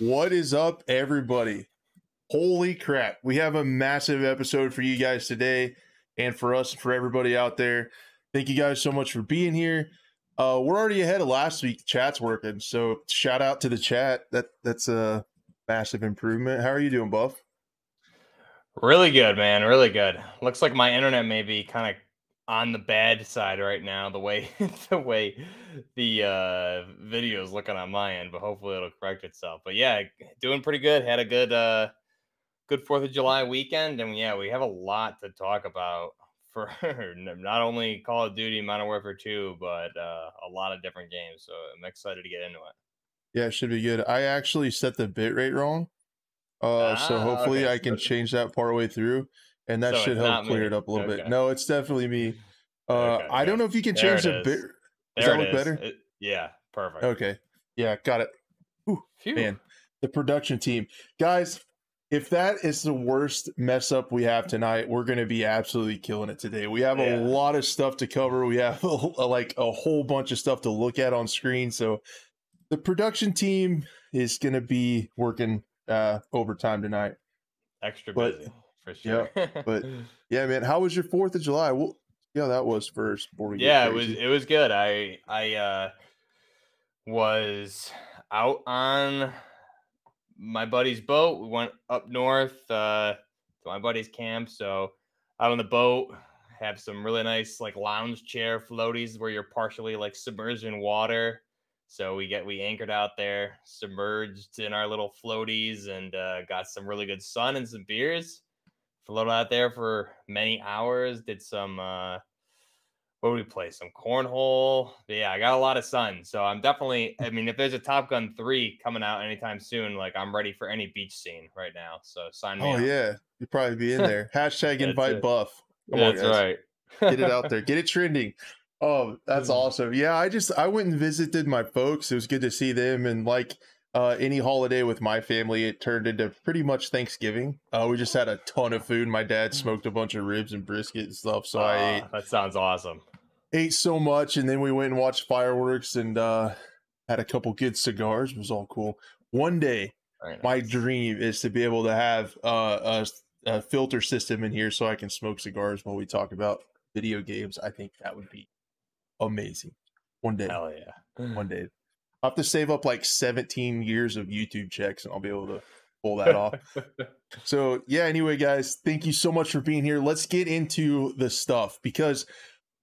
What is up, everybody? Holy crap. We have a massive episode for you guys today and for us and for everybody out there. Thank you guys so much for being here. Uh, we're already ahead of last week. The Chat's working. So shout out to the chat. That that's a massive improvement. How are you doing, Buff? Really good, man. Really good. Looks like my internet may be kind of on the bad side right now. The way the way the uh, video is looking on my end, but hopefully it'll correct itself. But yeah, doing pretty good. Had a good uh, good Fourth of July weekend, and yeah, we have a lot to talk about for not only Call of Duty, Modern Warfare Two, but uh, a lot of different games. So I'm excited to get into it. Yeah, it should be good. I actually set the bitrate wrong. Uh, so Ah, hopefully okay. I can change that part way through, and that So should help clear me. it up a little bit. No, it's definitely me. Uh, Okay, I don't know if you can There change it the is. bit. There that look is. better? It- yeah, perfect. Okay, yeah, got it. Phew. Man, the production team, guys. If that is the worst mess up we have tonight, we're going to be absolutely killing it today. We have a lot of stuff to cover. We have like a whole bunch of stuff to look at on screen. So the production team is going to be working uh, overtime tonight. extra But- busy for sure. but Yeah, man. How was your Fourth of July? Well, yeah, that was first. yeah, it was it was good. I I uh was out on my buddy's boat. We went up north uh to my buddy's camp. So out on the boat, have some really nice like lounge chair floaties where you're partially like submerged in water. So we get we anchored out there, submerged in our little floaties, and uh, got some really good sun and some beers. Floated out there for many hours. Did some uh, what we play? Some cornhole. But yeah, I got a lot of sun. So I'm definitely, I mean, if there's a Top Gun 3 coming out anytime soon, like I'm ready for any beach scene right now. So sign me Oh up. yeah, you'd probably be in there. Hashtag invite it. Buff. Come That's guys. right. Get it out there. Get it trending. Oh, that's Mm. awesome. Yeah, I just I went and visited my folks. It was good to see them and like uh, any holiday with my family, it turned into pretty much Thanksgiving. Uh, we just had a ton of food. My dad smoked a bunch of ribs and brisket and stuff, so I ate Ah, that sounds awesome. ate so much and then we went and watched fireworks and uh had a couple good cigars it was all cool one day Very my dream is to be able to have uh, a, a filter system in here so i can smoke cigars while we talk about video games i think that would be amazing one day Hell yeah. one day i'll have to save up like 17 years of youtube checks and i'll be able to pull that off. So yeah anyway guys thank you so much for being here. Let's get into the stuff because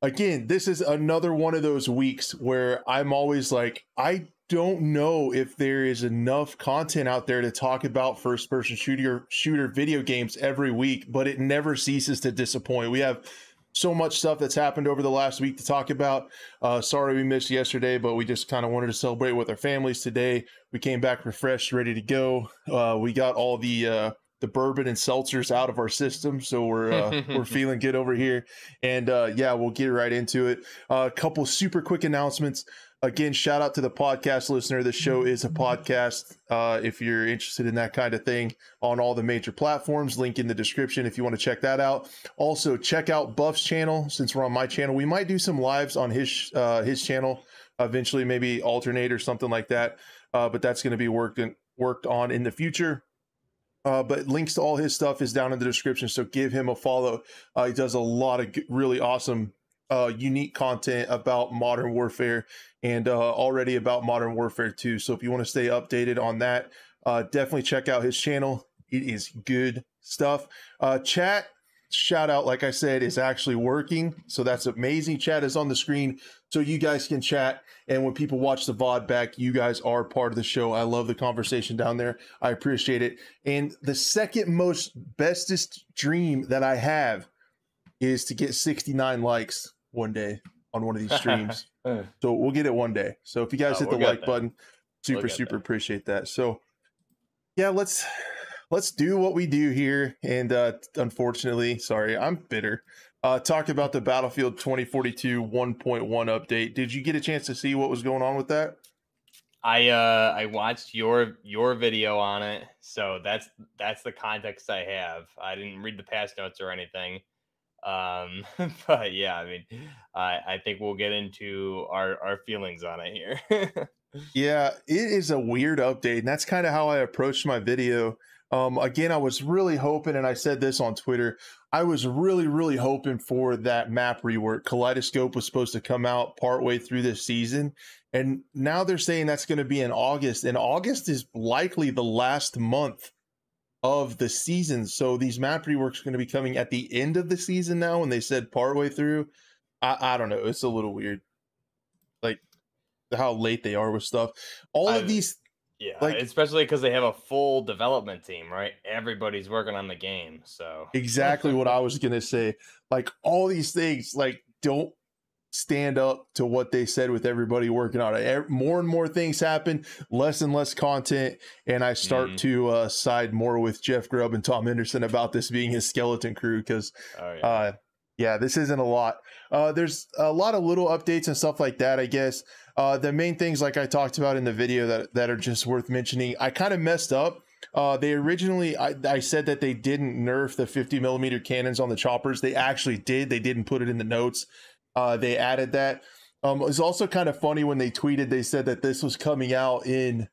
again this is another one of those weeks where i'm always like i don't know if there is enough content out there to talk about first person shooter shooter video games every week but it never ceases to disappoint. We have so much stuff that's happened over the last week to talk about. Uh, sorry we missed yesterday but we just kind of wanted to celebrate with our families today. We came back refreshed ready to go. Uh, we got all the uh, the bourbon and seltzers out of our system so we're uh, we're feeling good over here. And uh, yeah we'll get right into it. Uh, a couple super quick announcements again shout out to the podcast listener. The show is a podcast uh, if you're interested in that kind of thing on all the major platforms link in the description if you want to check that out. Also check out buff's channel. Since we're on my channel we might do some lives on his uh, his channel eventually maybe alternate or something like that. Uh, but that's going to be worked in, worked on in the future. Uh, but links to all his stuff is down in the description so give him a follow. Uh, he does a lot of really awesome uh, unique content about modern warfare and uh, already about modern warfare 2 so if you want to stay updated on that uh, definitely check out his channel. It is good stuff. Uh, chat shout out like i said is actually working. So that's amazing. Chat is on the screen so you guys can chat. And when people watch the vod back you guys are part of the show. I love the conversation down there. I appreciate it. And the second most bestest dream that i have is to get 69 likes one day on one of these streams. So we'll get it one day. So if you guys Oh, hit the we'll like there. button super get super there. appreciate that. So yeah let's let's do what we do here. And uh unfortunately sorry i'm bitter. Uh talk about the battlefield 2042 1.1 update. Did you get a chance to see what was going on with that? I uh I watched your your video on it, so that's that's the context I have. I didn't read the past notes or anything. Um but yeah, I mean I I think we'll get into our our feelings on it here. Yeah, it is a weird update, and that's kind of how I approached my video. Um, again, I was really hoping, and I said this on Twitter, I was really, really hoping for that map rework. Kaleidoscope was supposed to come out partway through this season, and now they're saying that's going to be in August, and August is likely the last month of the season. So these map reworks are going to be coming at the end of the season now, and they said partway through. I, I don't know. It's a little weird, like how late they are with stuff. All I, of these, yeah, like especially because they have a full development team, right? Everybody's working on the game, so exactly what I was gonna say. Like all these things, like don't stand up to what they said with everybody working on it. More and more things happen, less and less content, and I start mm. to uh, side more with Jeff Grubb and Tom Henderson about this being his skeleton crew because, oh, yeah. Uh, yeah. this isn't a lot. Uh, there's a lot of little updates and stuff like that, I guess. Uh, the main things, like I talked about in the video, that that are just worth mentioning. I kind of messed up. Uh, they originally, I, I, said that they didn't nerf the 50 millimeter cannons on the choppers. They actually did. They didn't put it in the notes. Uh, they added that. Um, it was also kind of funny when they tweeted. They said that this was coming out in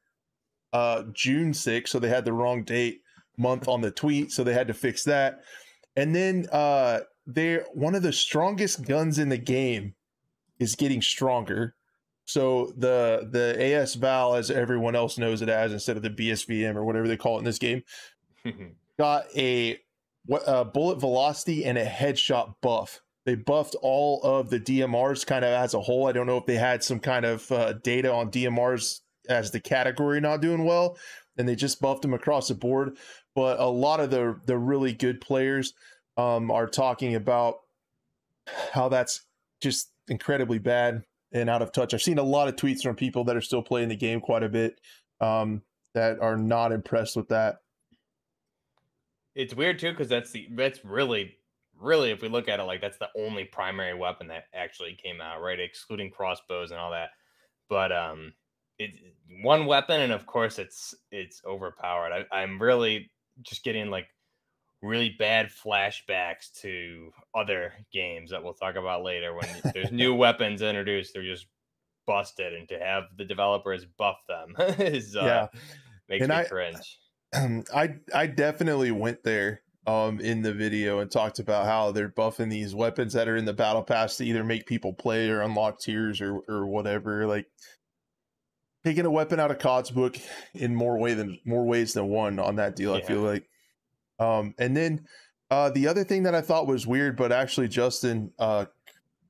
uh, June 6th, so they had the wrong date month on the tweet, so they had to fix that. And then uh, they one of the strongest guns in the game is getting stronger. So the the AS Val, as everyone else knows it as, instead of the BSVM or whatever they call it in this game, got a, a bullet velocity and a headshot buff. They buffed all of the DMRs kind of as a whole. I don't know if they had some kind of uh, data on DMRs as the category not doing well, and they just buffed them across the board. But a lot of the the really good players um, are talking about how that's just incredibly bad and out of touch. I've seen a lot of tweets from people that are still playing the game quite a bit um, that are not impressed with that. It's weird too because that's the that's really really if we look at it like that's the only primary weapon that actually came out right, excluding crossbows and all that. But um, it's one weapon, and of course it's it's overpowered. I, I'm really just getting like really bad flashbacks to other games that we'll talk about later when there's new weapons introduced they're just busted and to have the developers buff them is uh, yeah makes and me I, cringe i i definitely went there um in the video and talked about how they're buffing these weapons that are in the battle pass to either make people play or unlock tiers or or whatever like taking a weapon out of COD's book in more way than more ways than one on that deal. Yeah. I feel like um, and then uh, the other thing that I thought was weird, but actually Justin uh,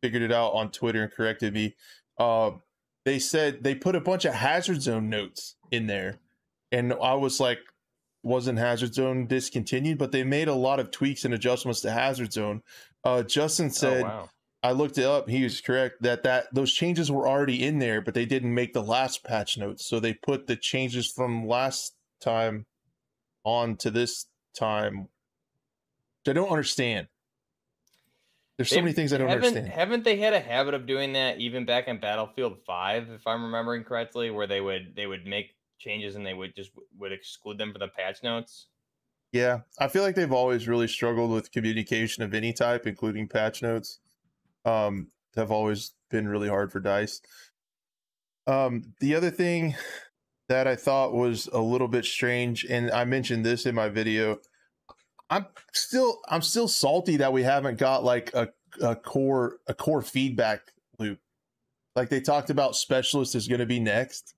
figured it out on Twitter and corrected me. Uh, they said they put a bunch of hazard zone notes in there, and I was like, wasn't hazard zone discontinued? But they made a lot of tweaks and adjustments to hazard zone. Uh, Justin oh, said. Oh, wow. I looked it up. He was correct that that those changes were already in there, but they didn't make the last patch notes. So they put the changes from last time on to this time. I don't understand. There's so they many things I don't haven't, understand. Haven't they had a habit of doing that even back in Battlefield 5, if I'm remembering correctly, where they would they would make changes and they would just would exclude them from the patch notes? Yeah, I feel like they've always really struggled with communication of any type, including patch notes. Um, have always been really hard for Dice. Um, the other thing that I thought was a little bit strange, and I mentioned this in my video. I'm still I'm still salty that we haven't got like a, a core a core feedback loop. Like they talked about specialist is going to be next,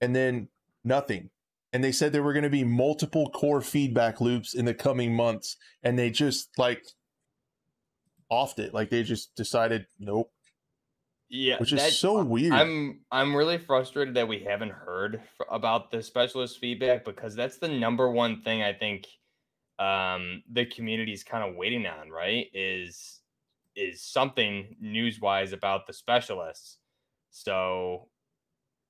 and then nothing. And they said there were going to be multiple core feedback loops in the coming months, and they just like offed it. Like they just decided, nope, yeah, which is so weird. I'm I'm really frustrated that we haven't heard about the specialist feedback because that's the number one thing I think um, the community is kind of waiting on. Right? Is is something news wise about the specialists? So,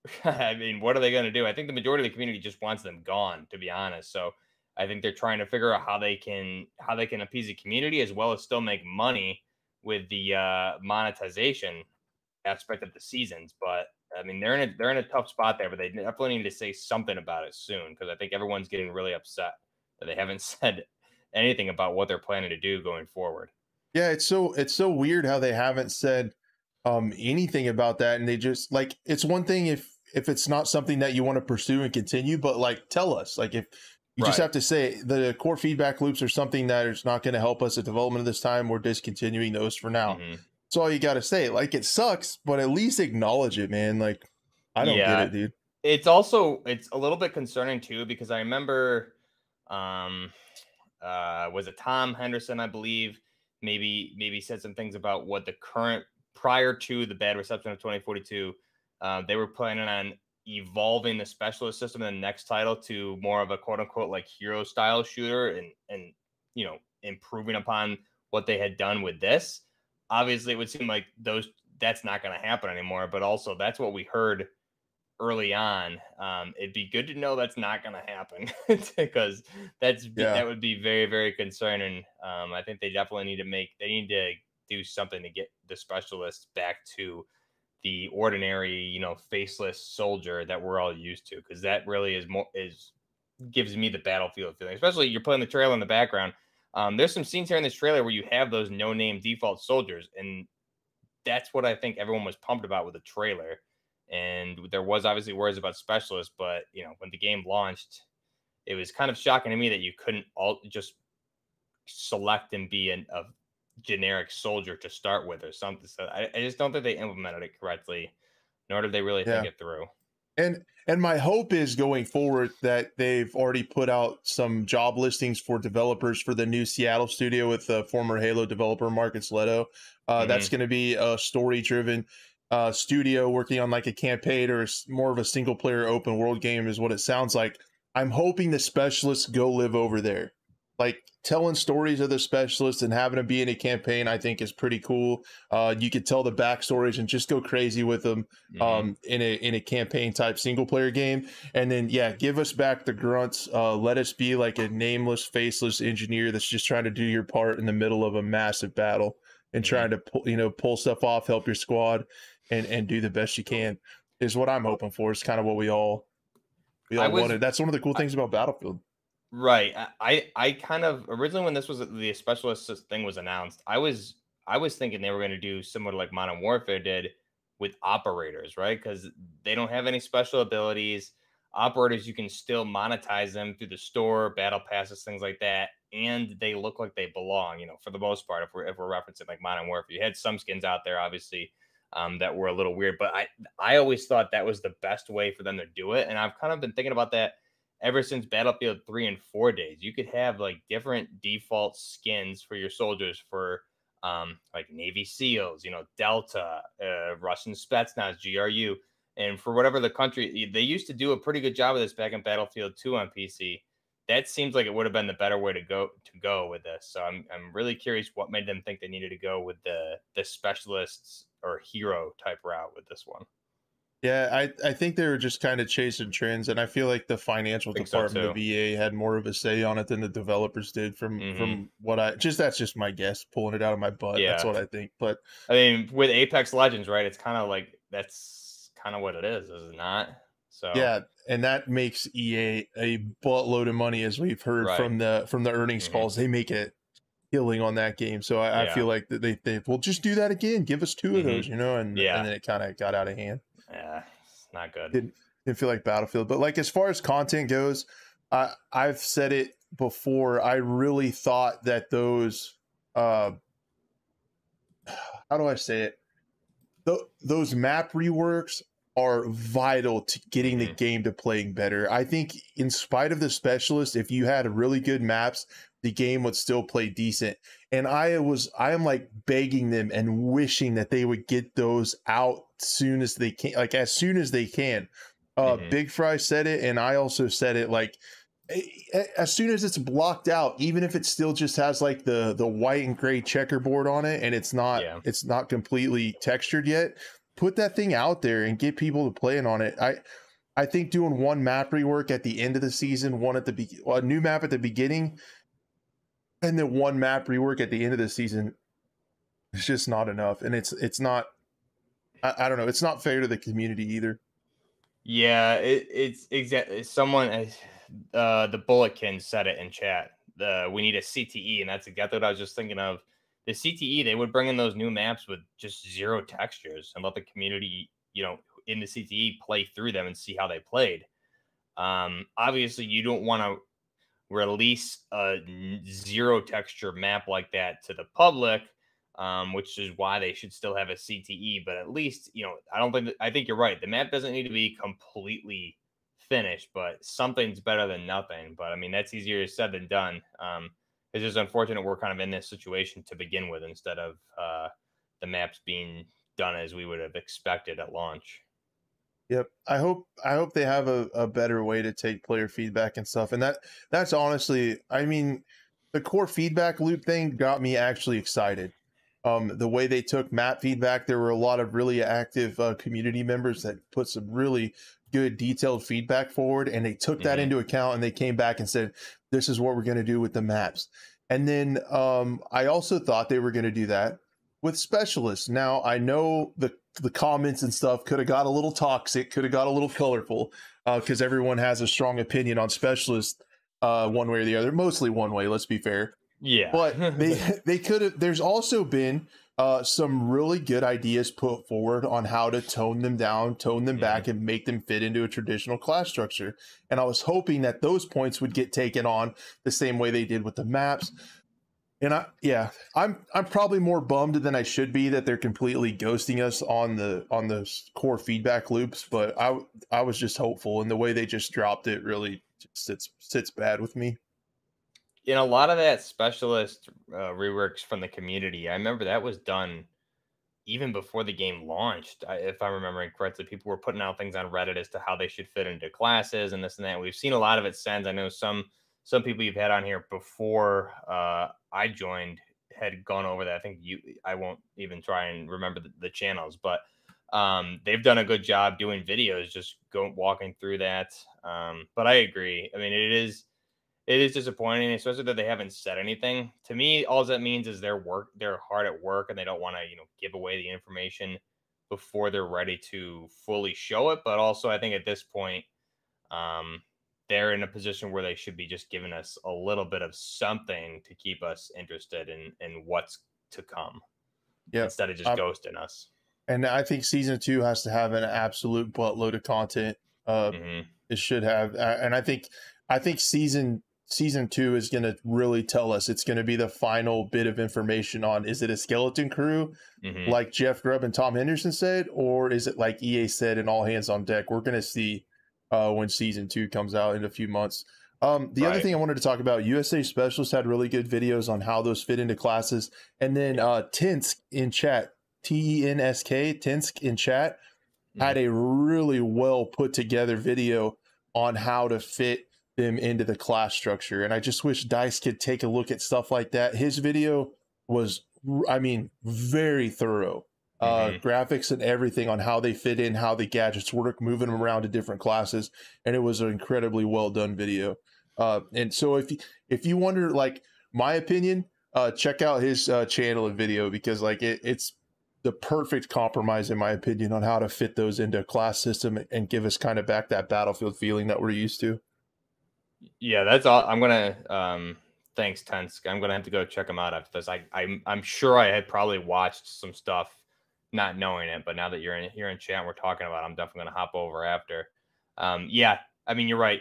I mean, what are they going to do? I think the majority of the community just wants them gone, to be honest. So, I think they're trying to figure out how they can how they can appease the community as well as still make money with the uh, monetization aspect of the seasons. But I mean, they're in a they're in a tough spot there, but they definitely need to say something about it soon because I think everyone's getting really upset that they haven't said anything about what they're planning to do going forward. Yeah, it's so it's so weird how they haven't said um anything about that and they just like it's one thing if if it's not something that you want to pursue and continue but like tell us like if you right. just have to say the core feedback loops are something that is not going to help us at development of this time we're discontinuing those for now mm-hmm. that's all you got to say like it sucks but at least acknowledge it man like i don't yeah. get it dude it's also it's a little bit concerning too because i remember um uh was it tom henderson i believe maybe maybe said some things about what the current prior to the bad reception of 2042 uh, they were planning on evolving the specialist system in the next title to more of a quote unquote like hero style shooter and and you know improving upon what they had done with this. Obviously it would seem like those that's not going to happen anymore but also that's what we heard early on. Um, it'd be good to know that's not going to happen because that's yeah. that would be very very concerning. Um, i think they definitely need to make they need to do something to get the specialists back to the ordinary, you know, faceless soldier that we're all used to, because that really is more is gives me the battlefield feeling. Especially you're playing the trailer in the background. Um, there's some scenes here in this trailer where you have those no-name default soldiers, and that's what I think everyone was pumped about with the trailer. And there was obviously worries about specialists, but you know, when the game launched, it was kind of shocking to me that you couldn't all just select and be an, a generic soldier to start with or something. So I, I just don't think they implemented it correctly, nor did they really yeah. think it through. And and my hope is going forward that they've already put out some job listings for developers for the new Seattle studio with the former Halo developer Marcus Lehto. Uh, mm-hmm. That's going to be a story driven uh, studio working on like a campaign or more of a single player open world game is what it sounds like. I'm hoping the specialists go live over there like telling stories of the specialists and having them be in a campaign i think is pretty cool. Uh, you could tell the backstories and just go crazy with them mm-hmm. um, in a in a campaign type single player game. And then yeah give us back the grunts. Uh, let us be like a nameless faceless engineer that's just trying to do your part in the middle of a massive battle and mm-hmm. trying to pull you know pull stuff off help your squad and and do the best you can is what i'm hoping for. It's kind of what we all we all was, wanted. That's one of the cool things about battlefield Right. I I kind of originally when this was the specialist thing was announced, I was I was thinking they were going to do similar to like Modern Warfare did with operators, right? Because they don't have any special abilities. Operators, you can still monetize them through the store, battle passes, things like that, and they look like they belong. You know, for the most part, if we're if we're referencing like Modern Warfare, you had some skins out there, obviously, um, that were a little weird, but I I always thought that was the best way for them to do it, and I've kind of been thinking about that ever since Battlefield 3 and 4 days. You could have like different default skins for your soldiers for um, like Navy SEALs, you know, Delta, uh, Russian Spetsnaz, GRU. And for whatever the country, they used to do a pretty good job of this back in Battlefield 2 on PC. That seems like it would have been the better way to go to go with this. So I'm I'm really curious what made them think they needed to go with the the specialists or hero type route with this one. Yeah, I, I think they were just kind of chasing trends, and I feel like the financial department so of EA had more of a say on it than the developers did. From mm-hmm. from what I just that's just my guess, pulling it out of my butt. Yeah. That's what I think. But I mean, with Apex Legends, right? It's kind of like that's kind of what it is, is it not? So yeah, and that makes EA a buttload of money, as we've heard right. from the from the earnings mm-hmm. calls. They make it killing on that game. So I, yeah. I, feel like they they will just do that again. Give us 2 mm-hmm. of those, you know, and yeah. and then it kind of got out of hand. Yeah, it's not good. Didn't, didn't feel like Battlefield, but like as far as content goes, I I've said it before. I really thought that those, uh, how do I say it? Th- those map reworks are vital to getting mm-hmm. the game to playing better. I think, in spite of the specialist, if you had really good maps, the game would still play decent. And I was, I am like begging them and wishing that they would get those out soon as they can, like as soon as they can. Uh, mm-hmm. Big Fry said it, and I also said it. Like as soon as it's blocked out, even if it still just has like the the white and gray checkerboard on it, and it's not yeah. it's not completely textured yet, put that thing out there and get people to playing on it. I I think doing one map rework at the end of the season, one at the be- a new map at the beginning, and then one map rework at the end of the season is just not enough. And it's it's not I, I don't know, it's not fair to the community either. Yeah, it, it's exactly someone uh the Bulletkin said it in chat. The we need a CTE, and that's exactly what I was just thinking of. the CTE they would bring in those new maps with just zero textures and let the community, you know, in the CTE play through them and see how they played. Um, obviously, you don't want to release a zero texture map like that to the public, um, which is why they should still have a CTE. But at least, you know, I don't think that, I think you're right. The map doesn't need to be completely finished, but something's better than nothing. But I mean, that's easier said than done. Um, it's just unfortunate we're kind of in this situation to begin with instead of uh, the maps being done as we would have expected at launch. Yep. I hope I hope they have a, a better way to take player feedback and stuff. And that that's honestly, I mean, the core feedback loop thing got me actually excited. Um, the way they took map feedback, there were a lot of really active uh, community members that put some really good detailed feedback forward, and they took that mm-hmm. into account and they came back and said, "This is what we're going to do with the maps." And then um, I also thought they were going to do that with specialists. Now I know the the comments and stuff could have got a little toxic, could have got a little colorful, because uh, everyone has a strong opinion on specialists, uh, one way or the other. Mostly one way. Let's be fair. Yeah, but they they could have. There's also been uh, some really good ideas put forward on how to tone them down, tone them back, and make them fit into a traditional class structure. And I was hoping that those points would get taken on the same way they did with the maps. And I, yeah, I'm I'm probably more bummed than I should be that they're completely ghosting us on the on the core feedback loops. But I I was just hopeful, and the way they just dropped it really sits sits bad with me. In a lot of that specialist uh, reworks from the community, I remember that was done even before the game launched. If I'm remembering correctly, people were putting out things on Reddit as to how they should fit into classes and this and that. We've seen a lot of it since. I know some some people you've had on here before uh, I joined had gone over that. I think you, I won't even try and remember the, the channels, but um, they've done a good job doing videos, just going walking through that. Um, but I agree. I mean, it is it is disappointing, especially that they haven't said anything. To me, all that means is they're work they're hard at work and they don't want to you know give away the information before they're ready to fully show it. But also, I think at this point, um, they're in a position where they should be just giving us a little bit of something to keep us interested in in what's to come. Yeah. Instead of just um, ghosting us. And I think season two has to have an absolute buttload of content. Uh, mm-hmm. It should have, uh, and I think I think season season two is going to really tell us. It's going to be the final bit of information on is it a skeleton crew, mm-hmm. like Jeff Grubb and Tom Henderson said, or is it like EA said in all hands on deck? We're going to see uh, when season two comes out in a few months. Um, the right. other thing I wanted to talk about, USA Specialists had really good videos on how those fit into classes. And then uh, Tensk in chat, T E N S K, Tinsk in chat, mm-hmm. had a really well put together video on how to fit them into the class structure. And I just wish Dice could take a look at stuff like that. His video was, I mean, very thorough uh, mm-hmm. graphics and everything on how they fit in, how the gadgets work, moving them around to different classes, and it was an incredibly well done video. Uh, and so if you, if you wonder, like my opinion, uh, check out his uh, channel and video because like it, it's the perfect compromise in my opinion on how to fit those into a class system and give us kind of back that battlefield feeling that we're used to. Yeah, that's all. I'm gonna um, thanks Tensk. I'm gonna have to go check him out after this. I I'm I'm sure I had probably watched some stuff not knowing it, but now that you're in here in chat, we're talking about, it, I'm definitely gonna hop over after. Um, yeah, I mean, you're right.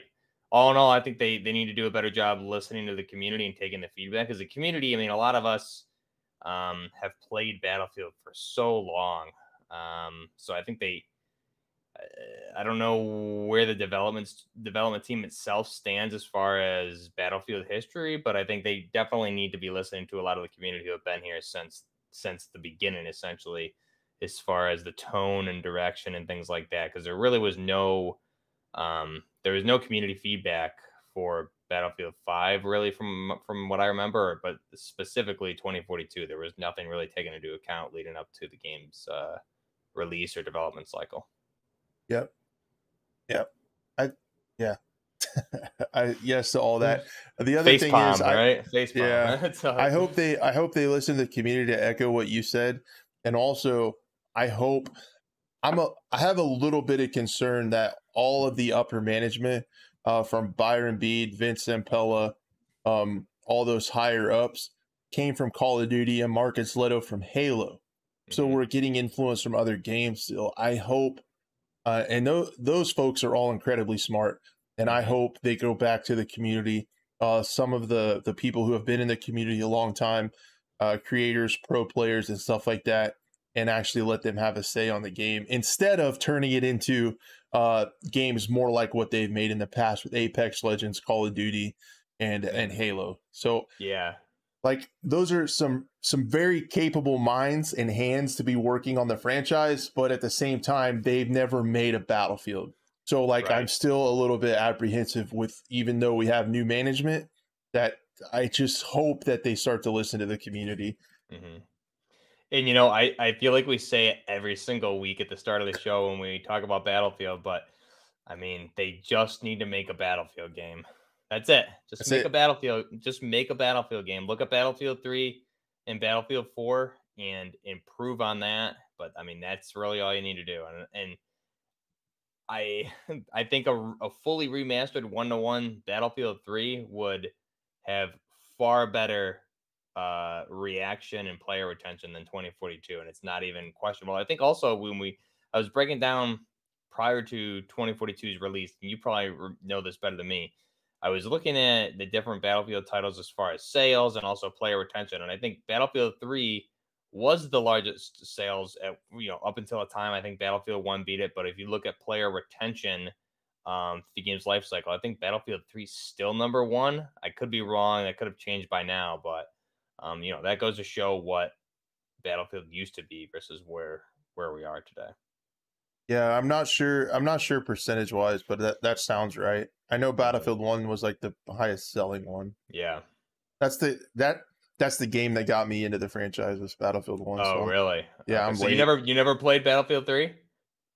All in all, I think they they need to do a better job listening to the community and taking the feedback. Because the community, I mean, a lot of us um, have played Battlefield for so long, um, so I think they. I don't know where the development development team itself stands as far as Battlefield history, but I think they definitely need to be listening to a lot of the community who have been here since since the beginning, essentially as far as the tone and direction and things like that because there really was no um, there was no community feedback for Battlefield 5 really from from what I remember but specifically 2042 there was nothing really taken into account leading up to the game's uh, release or development cycle. Yep. Yep. I yeah. I yes to all that. The other Face thing palm, is, right? I, Face yeah, I hope they I hope they listen to the community to echo what you said, and also I hope I'm a I have a little bit of concern that all of the upper management uh, from Byron Beede, Vince Zampella, um, all those higher ups came from Call of Duty and Marcus Lehto from Halo. So Mhm. we're getting influence from other games still. I hope, uh, and those those folks are all incredibly smart, and I Mhm. hope they go back to the community. Uh, some of the the people who have been in the community a long time, uh, creators, pro players, and stuff like that, and actually let them have a say on the game instead of turning it into uh, games more like what they've made in the past with Apex Legends, Call of Duty, and and Halo. So yeah, like those are some some very capable minds and hands to be working on the franchise but at the same time they've never made a battlefield. So like i'm still a little bit apprehensive with even though we have new management that i just hope that they start to listen to the community. Hmm And you know, I I feel like we say it every single week at the start of the show when we talk about Battlefield, but I mean, they just need to make a Battlefield game. That's it. Just That's make it. a Battlefield. Just make a Battlefield game. Look at Battlefield Three and Battlefield Four and improve on that. But I mean, that's really all you need to do. And and I I think a, a fully remastered one to one Battlefield Three would have far better uh reaction and player retention than 2042 and it's not even questionable i think also when we i was breaking down prior to 2042's release and you probably know this better than me i was looking at the different battlefield titles as far as sales and also player retention and i think battlefield 3 was the largest sales at you know up until a time i think battlefield 1 beat it but if you look at player retention um, the game's life cycle. I think Battlefield 3 is still number one. I could be wrong. That could have changed by now, but um, you know that goes to show what Battlefield used to be versus where where we are today. yeah i'm not sure i'm not sure percentage wise but that, that sounds right i know battlefield 1 was like the highest selling one Yeah. that's the that that's the game that got me into the franchise was battlefield 1 Oh, so really? Yeah, I'm so you never you never played Battlefield 3?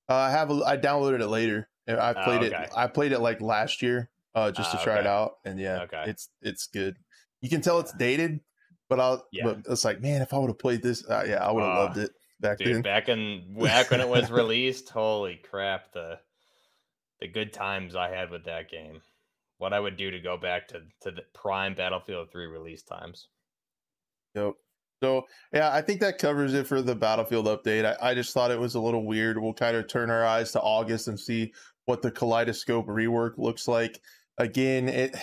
Uh, I have. A, I downloaded it later. I Oh, played okay. it. I played it like last year, uh, just to Ah, try it out, and yeah, Okay. it's it's good. You can tell it's dated, but I'll. Yeah. But it's like, man, if I would have played this, uh, yeah, I would have Ah, loved it back Dude, then. back in back when it was released, holy crap, the the good times I had with that game. What I would do to go back to to the prime Battlefield 3 release times. Yep. So yeah, I think that covers it for the Battlefield update. I, I just thought it was a little weird. We'll kind of turn our eyes to August and see what the Kaleidoscope rework looks like. Again, it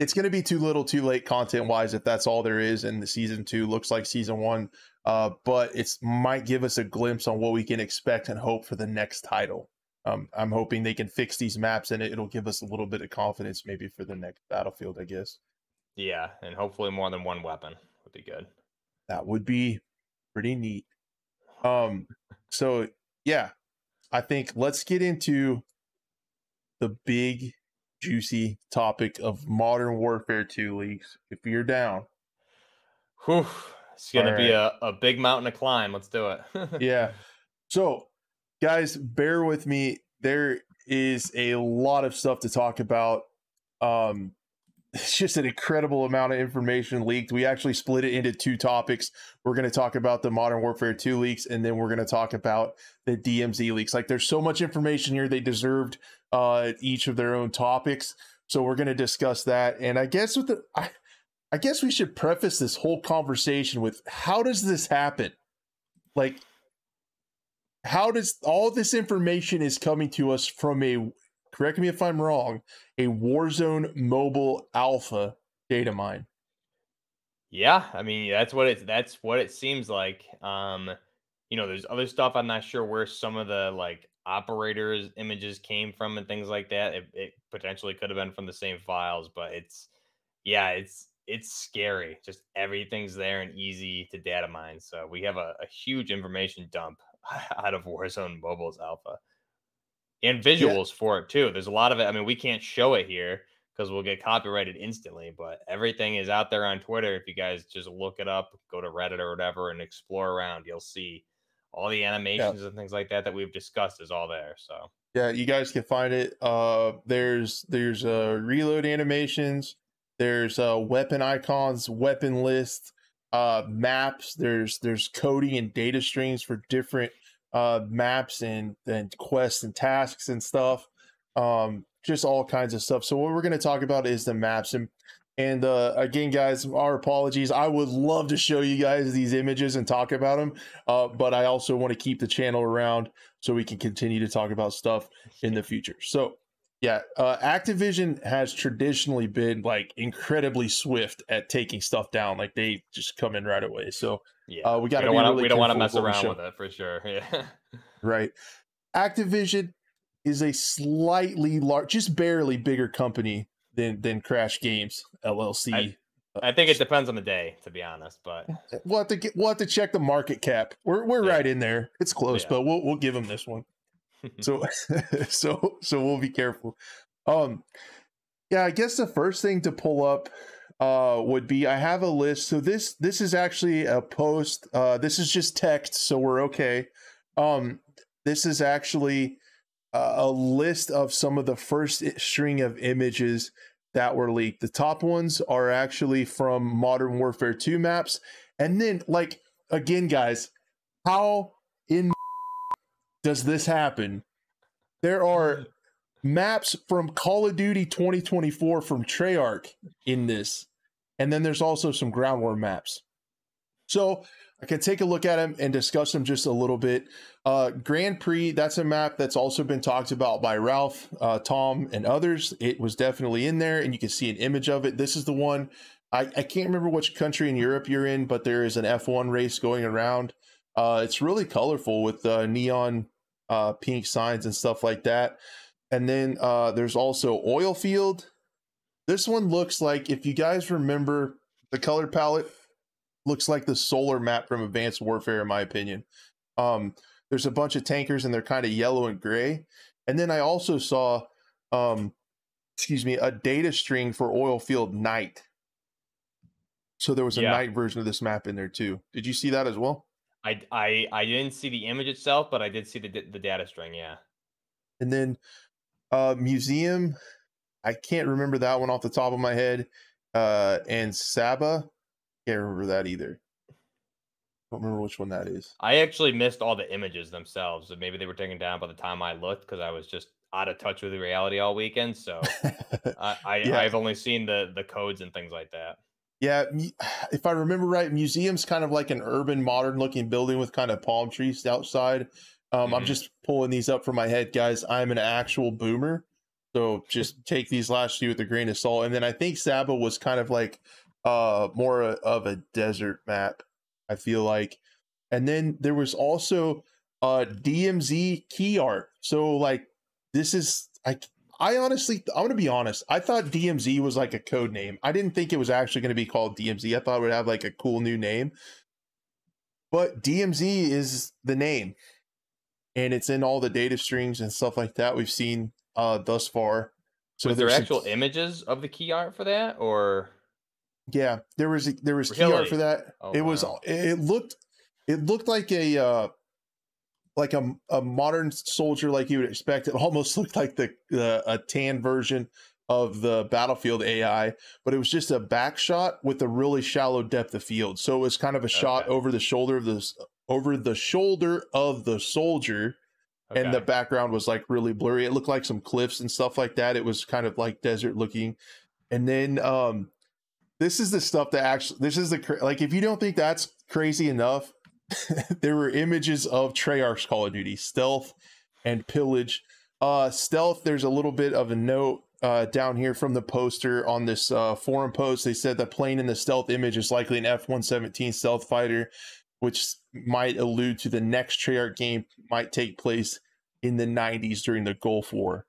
it's going to be too little, too late content wise if that's all there is. And the season two looks like season one, uh, but it might give us a glimpse on what we can expect and hope for the next title. Um, I'm hoping they can fix these maps and it, it'll give us a little bit of confidence maybe for the next Battlefield. I guess Yeah, and hopefully more than one weapon would be good. that would be pretty neat. Um, so yeah, I think let's get into the big juicy topic of Modern Warfare 2 leaks. If you're down, Whew. It's gonna be a, a big mountain to climb. Let's do it. yeah. So, guys, bear with me. There is a lot of stuff to talk about. Um, it's just an incredible amount of information leaked. We actually split it into two topics. We're going to talk about the Modern Warfare 2 leaks, and then we're going to talk about the DMZ leaks. Like, there's so much information here. They deserved uh, each of their own topics. So we're going to discuss that. And I guess with the, I, I guess we should preface this whole conversation with how does this happen? Like, how does all this information is coming to us from a correct me if I'm wrong, a Warzone mobile alpha data mine. Yeah, I mean that's what it's that's what it seems like. Um, you know, there's other stuff I'm not sure where some of the like operators images came from and things like that. It, it potentially could have been from the same files, but it's yeah, it's it's scary. Just everything's there and easy to data mine. So we have a, a huge information dump out of Warzone Mobile's alpha. And visuals for it too. There's a lot of it. I mean, we can't show it here because we'll get copyrighted instantly. But everything is out there on Twitter. If you guys just look it up, go to Reddit or whatever, and explore around, you'll see all the animations and things like that that we've discussed is all there. So Yeah, you guys can find it. Uh, there's there's uh, reload animations. There's uh, weapon icons, weapon list, uh, maps. There's there's coding and data streams for different uh, maps and and quests and tasks and stuff. Um, just all kinds of stuff. So what we're going to talk about is the maps and And uh, again, guys, our apologies. I would love to show you guys these images and talk about them, uh, but I also want to keep the channel around so we can continue to talk about stuff in the future. So, yeah, uh, Activision has traditionally been like incredibly swift at taking stuff down. Like they just come in right away. So, Yeah, uh, we got we to don't want to really we don't want to mess around with it for sure. Yeah. right? Activision is a slightly large, just barely bigger company than than Crash Games LLC. I think it depends on the day, to be honest. But We'll have to get, we'll have to check the market cap. We're we're Yeah. right in there. It's close, Yeah. but we'll we'll give them this one. So so so we'll be careful. Um, yeah, I guess the first thing to pull up uh would be I have a list. So this this is actually a post. Uh, this is just text, so we're okay. Um, this is actually uh, a list of some of the first string of images that were leaked. The top ones are actually from Modern Warfare 2 maps. And then, like, again, guys, how in does this happen? There are maps from Call of Duty 2024 from Treyarch in this. And then there's also some ground war maps. So I can take a look at them and discuss them just a little bit. Uh, Grand Prix, that's a map that's also been talked about by Ralph, uh, Tom, and others. It was definitely in there, and you can see an image of it. This is the one. I, I can't remember which country in Europe you're in, but there is an F1 race going around. Uh, it's really colorful with uh, neon uh, pink signs and stuff like that. And then uh, there's also Oil Field. This one looks like, if you guys remember the color palette, looks like the solar map from Advanced Warfare, in my opinion. Um, there's a bunch of tankers and they're kind of yellow and gray. And then I also saw, um, excuse me, a data string for Oil Field Night. So there was a Yeah. night version of this map in there too. Did you see that as well? I I I didn't see the image itself, but I did see the the data string. Yeah. And then uh museum, I can't remember that one off the top of my head. Uh and Saba, can't remember that either. Don't remember which one that is. I actually missed all the images themselves, maybe they were taken down by the time I looked because I was just out of touch with reality all weekend. So I, I Yeah. I've only seen the the codes and things like that. Yeah, if I remember right, museum's kind of like an urban, modern looking building with kind of palm trees outside. Um, I'm Mhm. just pulling these up from my head, guys. I'm an actual boomer, so just take these last few with a grain of salt. And then I think Saba was kind of like uh more of a desert map. I feel like, and then there was also uh DMZ key art. So like this is I I honestly, I'm gonna be honest. I thought DMZ was like a code name. I didn't think it was actually gonna be called DMZ. I thought it would have like a cool new name. But DMZ is the name, and it's in all the data strings and stuff like that we've seen uh thus far. So was there actual images of the key art for that, or Yeah, there was a, there was key art for that. Oh, it was it looked it looked like a uh like a, a modern soldier like you would expect. It almost looked like the, the a tan version of the battlefield AI, but it was just a back shot with a really shallow depth of field. So it was kind of a shot over the shoulder of this over the shoulder of the soldier and the background was like really blurry. It looked like some cliffs and stuff like that. It was kind of like desert looking. And then um this is the stuff that actually this is the like if you don't think that's crazy enough, there were images of Treyarch's Call of Duty stealth and pillage. Uh stealth there's a little bit of a note uh, down here from the poster on this uh, forum post, they said the plane in the stealth image is likely an F 117 stealth fighter, which might allude to the next Treyarch game might take place in the 90s during the Gulf War.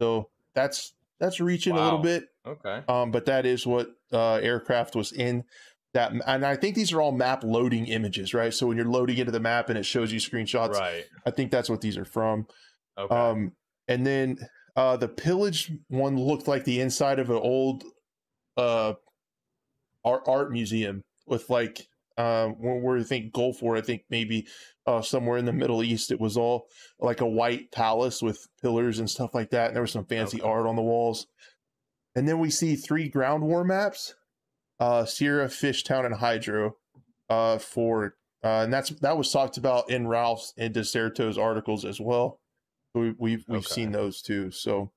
So that's that's reaching a little bit, okay. um, but that is what uh, aircraft was in that. And I think these are all map loading images, right? So when you're loading into the map and it shows you screenshots, Right. I think that's what these are from. Okay. Um, and then uh, the pillage one looked like the inside of an old uh, art art museum with like um, where, where I think Gulf War. I think maybe uh, somewhere in the Middle East. It was all like a white palace with pillars and stuff like that. And there was some fancy Okay. art on the walls. And then we see three ground war maps: uh, Sierra, Fishtown, and Hydro. Uh, for uh, and that's that was talked about in Ralph's and Deserto's articles as well. We, we've we've Okay. seen those too. So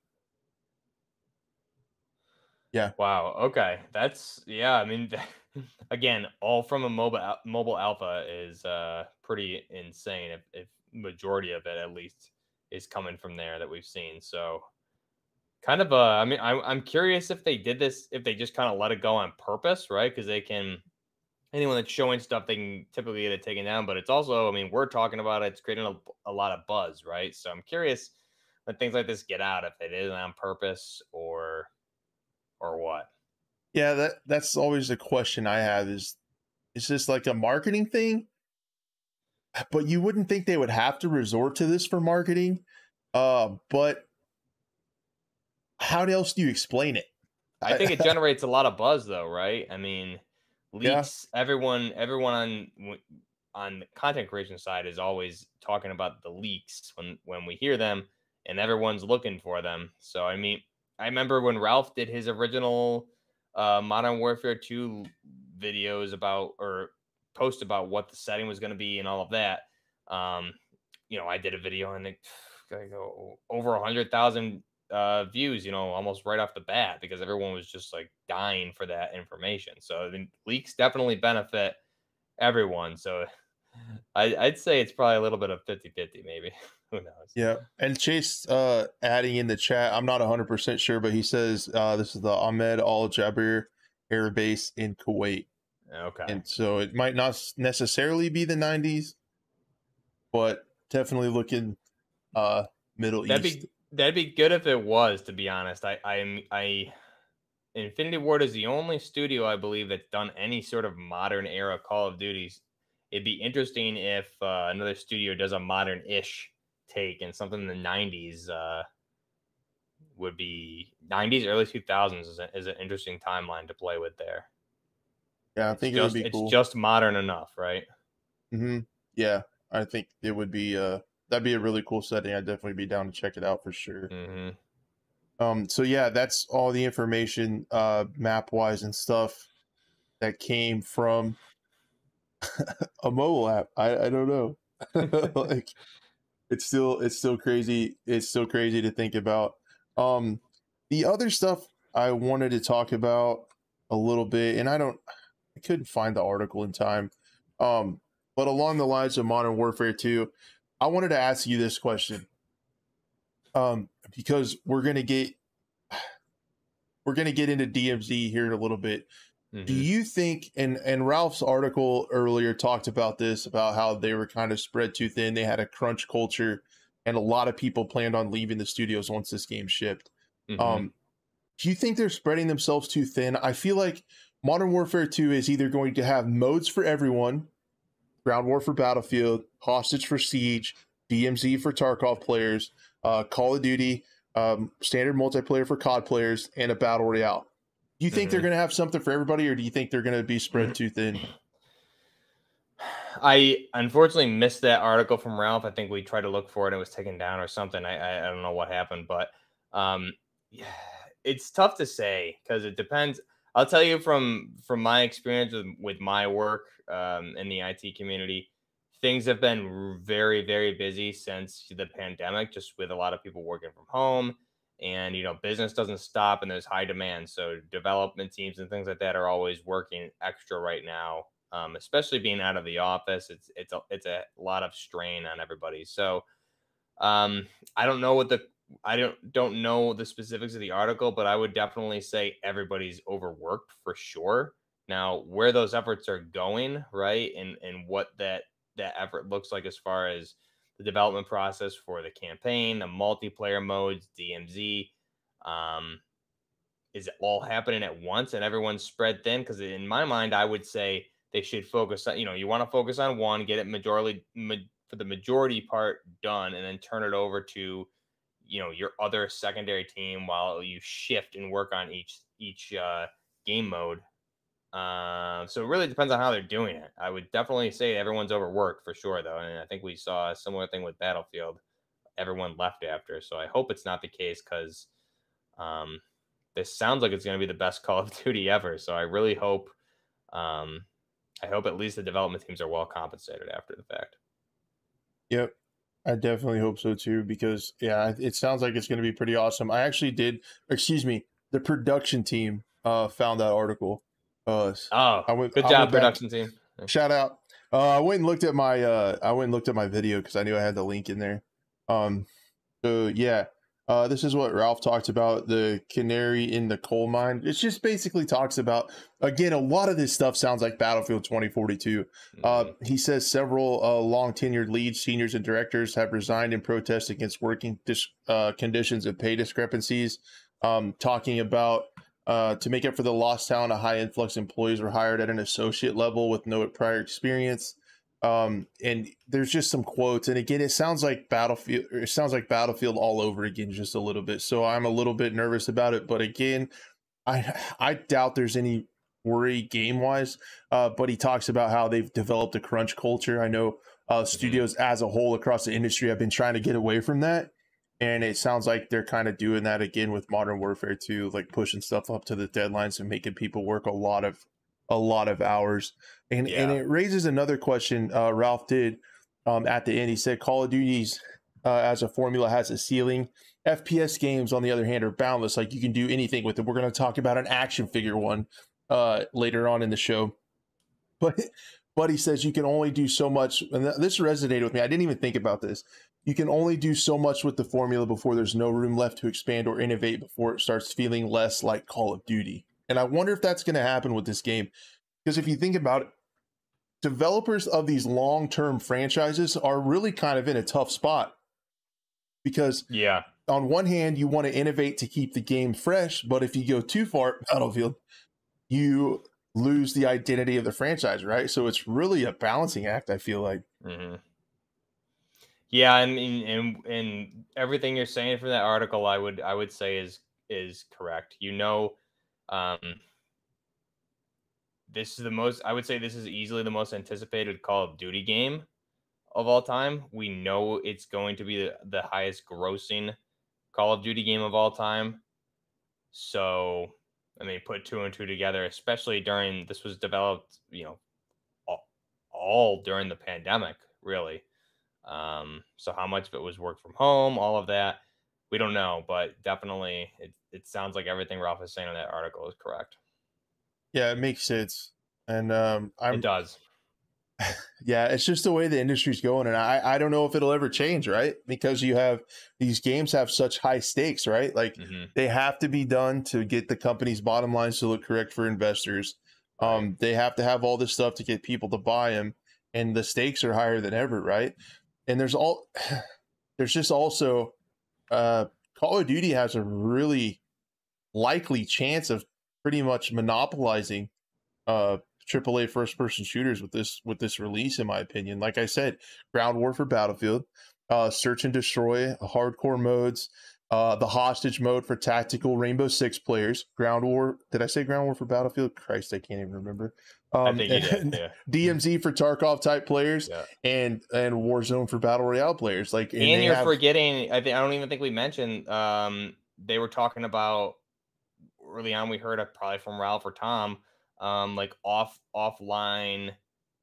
Yeah. Wow. Okay. That's yeah. I mean, again, all from a mobile mobile alpha is uh pretty insane. If, if majority of it at least is coming from there that we've seen. So kind of uh I mean I'm I'm curious if they did this if they just kind of let it go on purpose, right? Because they can anyone that's showing stuff they can typically get it taken down. But it's also I mean we're talking about it, it's creating a, a lot of buzz, right? So I'm curious when things like this get out if it isn't on purpose or or what. Yeah, that that's always the question I have is is this like a marketing thing? But you wouldn't think they would have to resort to this for marketing. Uh, but how else do you explain it? I think it generates a lot of buzz though, right? I mean, leaks yeah. everyone everyone on on the content creation side is always talking about the leaks when when we hear them and everyone's looking for them. So I mean, I remember when Ralph did his original uh, Modern Warfare 2 videos about or post about what the setting was going to be and all of that. Um, you know, I did a video and it go over a hundred thousand uh, views, you know, almost right off the bat because everyone was just like dying for that information. So leaks definitely benefit everyone. So I, would say it's probably a little bit of 50 50, maybe. Who knows? Yeah. And Chase uh, adding in the chat, I'm not 100% sure, but he says uh, this is the Ahmed Al Jaber Air Base in Kuwait. Okay. And so it might not necessarily be the 90s, but definitely looking uh, Middle that'd East. Be, that'd be good if it was, to be honest. I, I, I, Infinity Ward is the only studio I believe that's done any sort of modern era Call of Duties. It'd be interesting if uh, another studio does a modern ish take and something in the 90s uh, would be 90s, early 2000s is, a, is an interesting timeline to play with there. Yeah, I think it's just, it would be cool. It's just modern enough, right? Mm-hmm. Yeah, I think it would be. Uh, that'd be a really cool setting. I'd definitely be down to check it out for sure. Mm-hmm. Um. So yeah, that's all the information, uh, map wise and stuff, that came from a mobile app. I I don't know. like, it's still it's still crazy. It's still crazy to think about. Um, the other stuff I wanted to talk about a little bit, and I don't I couldn't find the article in time. Um, but along the lines of Modern Warfare 2, I wanted to ask you this question. Um, because we're gonna get we're gonna get into DMZ here in a little bit. Mm-hmm. Do you think and and Ralph's article earlier talked about this about how they were kind of spread too thin, they had a crunch culture, and a lot of people planned on leaving the studios once this game shipped. Mm-hmm. Um, do you think they're spreading themselves too thin? I feel like Modern Warfare 2 is either going to have modes for everyone, Ground War for Battlefield, Hostage for Siege, DMZ for Tarkov players, uh, Call of Duty, um, standard multiplayer for COD players, and a Battle Royale. Do you think mm-hmm. they're going to have something for everybody, or do you think they're going to be spread too thin? I unfortunately missed that article from Ralph. I think we tried to look for it; and it was taken down or something. I I, I don't know what happened, but um, yeah, it's tough to say because it depends. I'll tell you from from my experience with, with my work um, in the IT community, things have been very very busy since the pandemic. Just with a lot of people working from home, and you know business doesn't stop, and there's high demand. So development teams and things like that are always working extra right now. Um, especially being out of the office, it's it's a, it's a lot of strain on everybody. So um, I don't know what the I don't don't know the specifics of the article, but I would definitely say everybody's overworked for sure. Now, where those efforts are going, right, and and what that that effort looks like as far as the development process for the campaign, the multiplayer modes, DMZ, um, is it all happening at once and everyone's spread thin? Because in my mind, I would say they should focus on you know you want to focus on one, get it majority for the majority part done, and then turn it over to you know your other secondary team while you shift and work on each each uh, game mode. Uh, so it really depends on how they're doing it. I would definitely say everyone's overworked for sure, though, and I think we saw a similar thing with Battlefield. Everyone left after, so I hope it's not the case because um, this sounds like it's going to be the best Call of Duty ever. So I really hope, um, I hope at least the development teams are well compensated after the fact. Yep, I definitely hope so too, because yeah, it sounds like it's going to be pretty awesome. I actually did, excuse me, the production team uh, found that article. Uh, oh, I went, good I job, production team. Shout out. Uh, I went and looked at my uh, I went and looked at my video because I knew I had the link in there. Um, so yeah, uh, this is what Ralph talked about the canary in the coal mine. It just basically talks about again a lot of this stuff sounds like Battlefield 2042. Uh, mm-hmm. Uh, he says several uh, long tenured leads, seniors, and directors have resigned in protest against working dis- uh, conditions and pay discrepancies. Um, talking about uh, to make up for the lost talent, a high influx employees were hired at an associate level with no prior experience. Um, and there's just some quotes, and again, it sounds like Battlefield. It sounds like Battlefield all over again, just a little bit. So I'm a little bit nervous about it. But again, I I doubt there's any worry game wise. Uh, but he talks about how they've developed a crunch culture. I know uh, mm-hmm. studios as a whole across the industry have been trying to get away from that, and it sounds like they're kind of doing that again with Modern Warfare 2, like pushing stuff up to the deadlines and making people work a lot of a lot of hours. And yeah. and it raises another question. Uh, Ralph did um, at the end. He said Call of Duty's uh, as a formula has a ceiling. FPS games, on the other hand, are boundless. Like you can do anything with it. We're going to talk about an action figure one uh, later on in the show, but but he says you can only do so much. And this resonated with me. I didn't even think about this. You can only do so much with the formula before there's no room left to expand or innovate before it starts feeling less like Call of Duty. And I wonder if that's going to happen with this game. Because if you think about it, developers of these long term franchises are really kind of in a tough spot. Because, yeah, on one hand, you want to innovate to keep the game fresh. But if you go too far, Battlefield, you lose the identity of the franchise, right? So it's really a balancing act, I feel like. Mm-hmm. Yeah, I mean, and and everything you're saying from that article, I would I would say is is correct. You know, um, this is the most. I would say this is easily the most anticipated Call of Duty game of all time. We know it's going to be the, the highest grossing Call of Duty game of all time. So, I mean, put two and two together, especially during this was developed, you know, all, all during the pandemic, really. Um, so how much of it was work from home, all of that, we don't know, but definitely it, it sounds like everything Ralph is saying in that article is correct. Yeah, it makes sense. And um I'm, it does. yeah, it's just the way the industry's going. And I, I don't know if it'll ever change, right? Because you have these games have such high stakes, right? Like mm-hmm. they have to be done to get the company's bottom lines to look correct for investors. Um, they have to have all this stuff to get people to buy them, and the stakes are higher than ever, right? And there's all there's just also uh, Call of Duty has a really likely chance of pretty much monopolizing uh AAA first person shooters with this with this release in my opinion. Like I said, ground war for Battlefield, uh search and destroy, hardcore modes, uh, the hostage mode for tactical Rainbow Six players. Ground War. Did I say Ground War for Battlefield? Christ, I can't even remember. Um, I think you did. Yeah. DMZ for Tarkov type players, yeah. and and Warzone for battle royale players. Like, and, and you're have... forgetting. I think I don't even think we mentioned. Um, they were talking about early on. We heard it probably from Ralph or Tom. Um, like off offline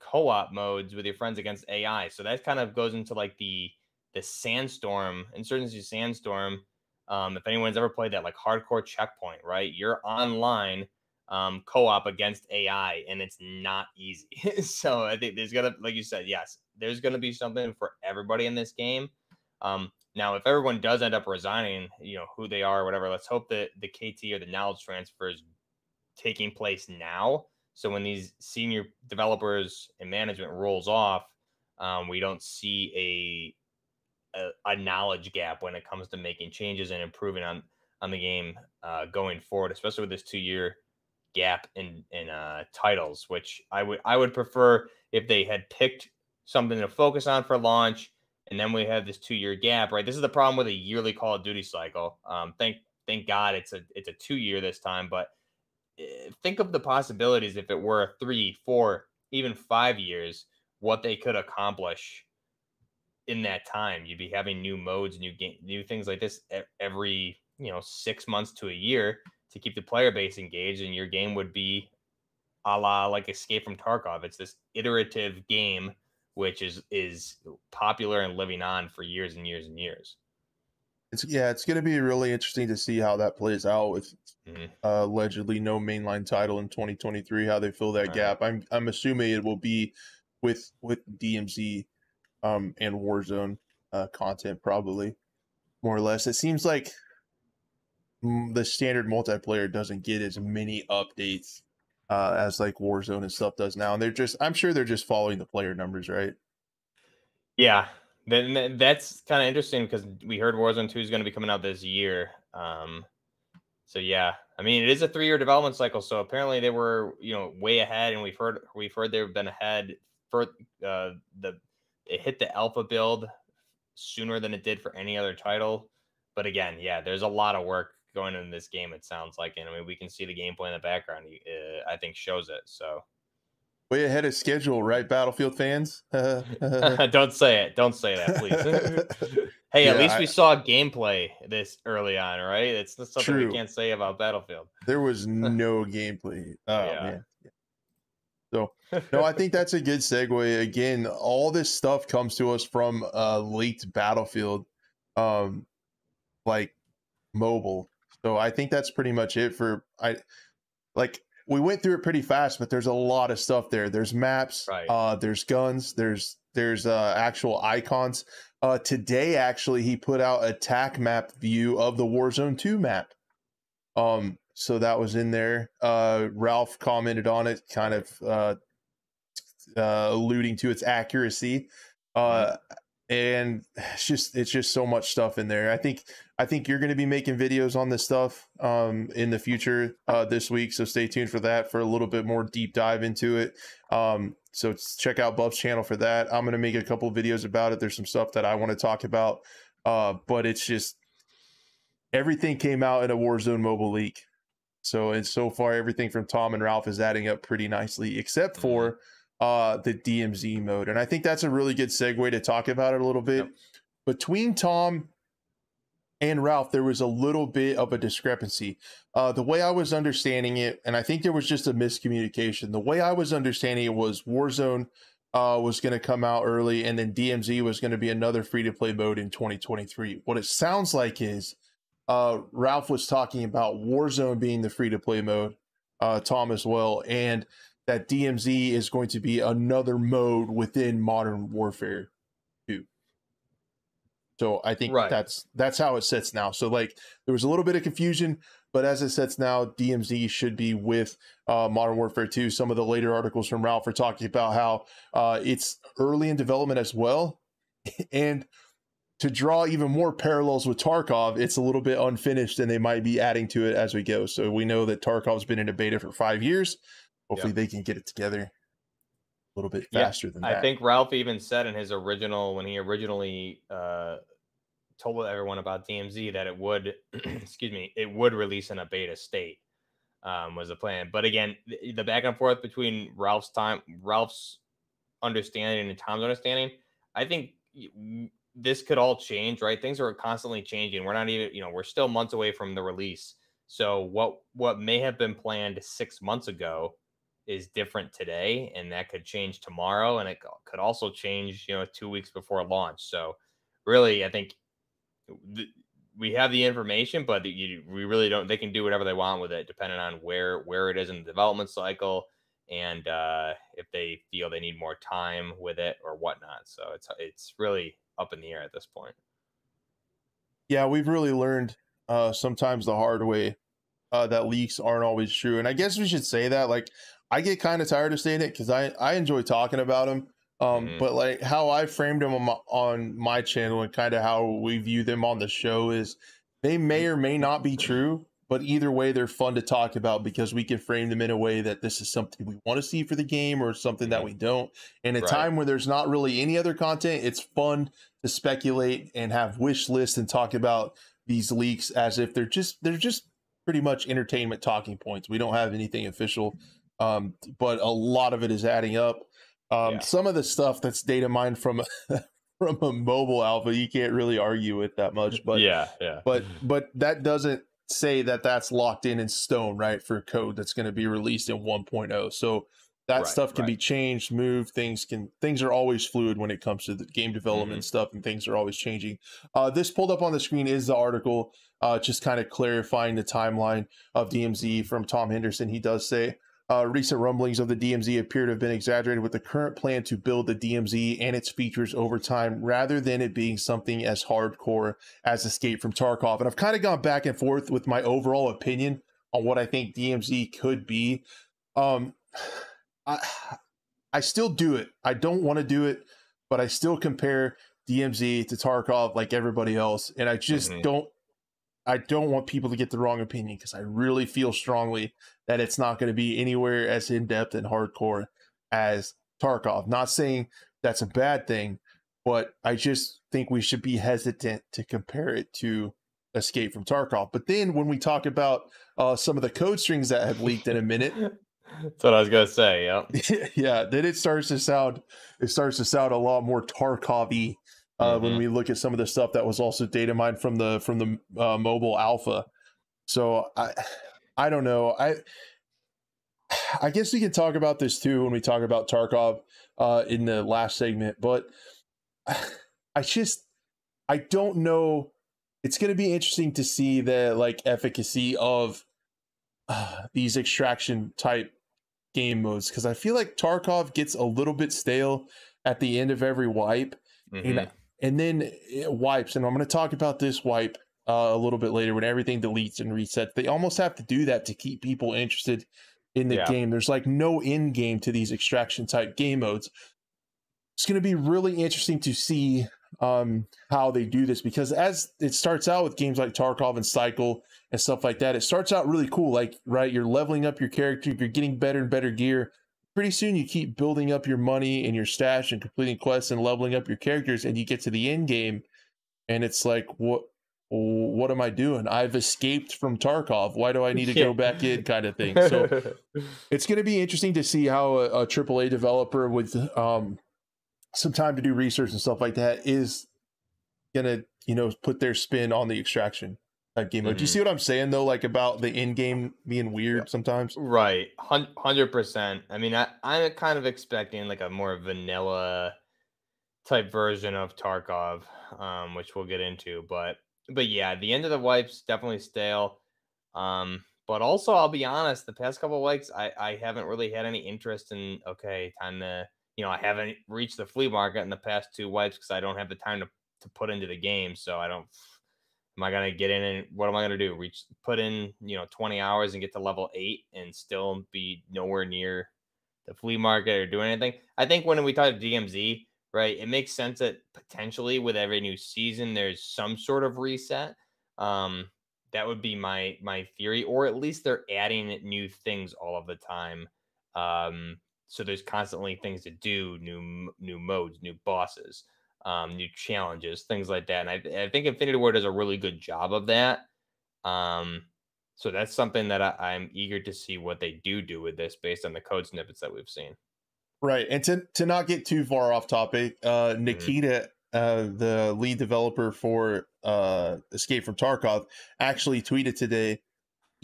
co-op modes with your friends against AI. So that kind of goes into like the the sandstorm, insurgency sandstorm um, if anyone's ever played that like hardcore checkpoint, right? You're online um, co-op against AI, and it's not easy. so I think there's gonna, like you said, yes, there's gonna be something for everybody in this game. Um, now, if everyone does end up resigning, you know who they are whatever. Let's hope that the KT or the knowledge transfer is taking place now. So when these senior developers and management rolls off, um, we don't see a a, knowledge gap when it comes to making changes and improving on on the game uh, going forward, especially with this two year gap in in uh, titles, which I would I would prefer if they had picked something to focus on for launch, and then we have this two year gap. Right, this is the problem with a yearly Call of Duty cycle. Um, thank thank God it's a it's a two year this time, but eh, think of the possibilities if it were three, four, even five years, what they could accomplish in that time. You'd be having new modes, new game, new things like this every you know six months to a year to keep the player base engaged, and your game would be a la like Escape from Tarkov. It's this iterative game which is is popular and living on for years and years and years. it's yeah, it's going to be really interesting to see how that plays out with Mhm. uh, allegedly no mainline title in 2023. How they fill that Right. gap. I'm I'm assuming it will be with with DMZ um, and Warzone uh, content probably more or less. It seems like the standard multiplayer doesn't get as many updates uh, as like Warzone and stuff does now, and they're just I'm sure they're just following the player numbers, right? Yeah, then that's kind of interesting because we heard Warzone Two is going to be coming out this year. Um, so yeah, I mean it is a three-year development cycle. So apparently they were you know way ahead, and we've heard we've heard they've been ahead for uh, the it hit the alpha build sooner than it did for any other title. But again, yeah, there's a lot of work going in this game. It sounds like, and I mean we can see the gameplay in the background. Uh, I think shows it. So Way ahead of schedule, right, Battlefield fans? don't say it. Don't say that, please. hey, at Yeah, least I- we saw gameplay this early on, right? It's something True. we can't say about Battlefield. there was no gameplay. Oh Yeah. man. So no, I think that's a good segue. Again, all this stuff comes to us from uh leaked Battlefield, um, like mobile. So I think that's pretty much it for I. Like we went through it pretty fast, but there's a lot of stuff there. There's maps, Right. uh, there's guns, there's there's uh actual icons. Uh, today actually he put out a tac map view of the Warzone 2 map. Um, so that was in there. Uh, Ralph commented on it, kind of uh, uh, alluding to its accuracy. Uh, and it's just it's just so much stuff in there. I think I think you're going to be making videos on this stuff um, in the future uh, this week, so stay tuned for that for a little bit more deep dive into it. Um, so check out Buff's channel for that. I'm going to make a couple videos about it. There's some stuff that I want to talk about, uh, but it's just everything came out in a Warzone mobile leak. So and so far, everything from Tom and Ralph is adding up pretty nicely, except for uh, the DMZ mode. And I think that's a really good segue to talk about it a little bit. Yep. Between Tom and Ralph, there was a little bit of a discrepancy. Uh, the way I was understanding it, and I think there was just a miscommunication. The way I was understanding it was Warzone uh, was going to come out early, and then DMZ was going to be another free to play mode in 2023. What it sounds like is uh, Ralph was talking about Warzone being the free to play mode, uh, Tom as well, and that DMZ is going to be another mode within Modern Warfare 2. So I think Right. that's that's how it sits now. So like there was a little bit of confusion, but as it sits now, DMZ should be with uh, Modern Warfare 2. Some of the later articles from Ralph are talking about how uh, it's early in development as well, and to draw even more parallels with Tarkov, it's a little bit unfinished and they might be adding to it as we go. So we know that Tarkov's been in a beta for five years. Hopefully they can get it together a little bit Yeah, faster than that. I think Ralph even said in his original when he originally uh, told everyone about DMZ that it would, excuse me, it would release in a beta state um, was the plan. But again, the, the back and forth between Ralph's time, Ralph's understanding and Tom's understanding, I think this could all change, right? Things are constantly changing. We're not even, you know, we're still months away from the release. So what what may have been planned six months ago is different today and that could change tomorrow and it could also change you know two weeks before launch so really i think th- we have the information but you, we really don't they can do whatever they want with it depending on where where it is in the development cycle and uh if they feel they need more time with it or whatnot so it's it's really up in the air at this point yeah, we've really learned uh, sometimes the hard way uh, that leaks aren't always true. And I guess we should say that. Like, I get kind of tired of saying it because I, I enjoy talking about them. Um, Mhm. But like how I framed them on my, on my channel and kind of how we view them on the show is they may or may not be true, but either way, they're fun to talk about because we can frame them in a way that this is something we want to see for the game or something that Mhm. we don't. In a Right. time where there's not really any other content, it's fun to speculate and have wish lists and talk about these leaks as if they're just they're just pretty much entertainment talking points. We don't have anything official, um, but a lot of it is adding up. Um, Yeah. Some of the stuff that's data mined from from a mobile alpha, you can't really argue with that much. But yeah yeah but but that doesn't say that that's locked in in stone, right? For code that's going to be released in 1.0. So that Right, stuff can right. be changed, moved. Things can things are always fluid when it comes to the game development Mm-hmm. stuff, and things are always changing. Uh, this pulled up on the screen is the article, uh, just kind of clarifying the timeline of DMZ from Tom Henderson. He does say. Uh, recent rumblings of the DMZ appear to have been exaggerated with the current plan to build the DMZ and its features over time rather than it being something as hardcore as Escape from Tarkov. And I've kind of gone back and forth with my overall opinion on what I think DMZ could be. Um, I I still do it. I don't want to do it, but I still compare DMZ to Tarkov like everybody else, and I just Mhm. don't. I don't want people to get the wrong opinion because I really feel strongly that it's not going to be anywhere as in depth and hardcore as Tarkov. Not saying that's a bad thing, but I just think we should be hesitant to compare it to Escape from Tarkov. But then when we talk about uh, some of the code strings that have leaked in a minute, That's what I was gonna say. Yeah, yeah, then it starts to sound it starts to sound a lot more Tarkov-y uh, when Mhm. we look at some of the stuff that was also data mined from the from the uh, mobile alpha. So I I don't know. I I guess we can talk about this too when we talk about Tarkov uh, in the last segment, but I just I don't know. It's going to be interesting to see the like efficacy of uh, these extraction type game modes because I feel like Tarkov gets a little bit stale at the end of every wipe, Mhm. and, and then it wipes. And I'm going to talk about this wipe uh, a little bit later when everything deletes and resets. They almost have to do that to keep people interested in the Yeah. game. There's like no end game to these extraction type game modes. It's going to be really interesting to see um, how they do this because as it starts out with games like Tarkov and Cycle and stuff like that, it starts out really cool. Like, right, you're leveling up your character, you're getting better and better gear. Pretty soon, you keep building up your money and your stash and completing quests and leveling up your characters, and you get to the end game, and it's like, what? What am I doing? I've escaped from Tarkov. Why do I need to Yeah. go back in? Kind of thing. So it's going to be interesting to see how a, a AAA developer with um, some time to do research and stuff like that is going to, you know, put their spin on the extraction type game mode. Do you Mhm. see what I'm saying though? Like about the in game being weird sometimes. Right, hundred percent. I mean, I, I'm kind of expecting like a more vanilla type version of Tarkov, um, which we'll get into. But but yeah, the end of the wipes definitely stale. Um, but also, I'll be honest, the past couple of wipes, I I haven't really had any interest in. Okay, time to you know, I haven't reached the flea market in the past two wipes because I don't have the time to to put into the game. So I don't. Am I gonna get in and what am I gonna do? Reach put in, you know, 20 hours and get to level eight and still be nowhere near the flea market or doing anything? I think when we talk to DMZ, right, it makes sense that potentially with every new season there's some sort of reset. Um, that would be my my theory, or at least they're adding new things all of the time. Um, so there's constantly things to do, new new modes, new bosses um, new challenges, things like that. And I, I think Infinity Ward does a really good job of that. Um, so that's something that I, I'm eager to see what they do do with this based on the code snippets that we've seen. Right. And to, to not get too far off topic, uh, Nikita, uh, the lead developer for uh, Escape from Tarkov, actually tweeted today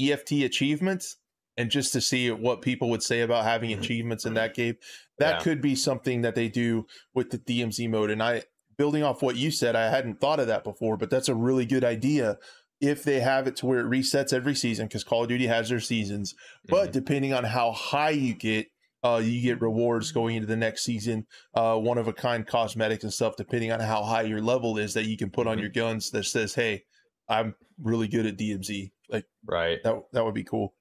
EFT achievements. And just to see what people would say about having achievements in that game, that Yeah. could be something that they do with the DMZ mode. And I, building off what you said, I hadn't thought of that before, but that's a really good idea if they have it to where it resets every season because Call of Duty has their seasons. But Mhm. depending on how high you get, uh, you get rewards going into the next season, uh, one of a kind cosmetics and stuff, depending on how high your level is that you can put on Mhm. your guns that says, Hey, I'm really good at DMZ. Like right. that that would be cool.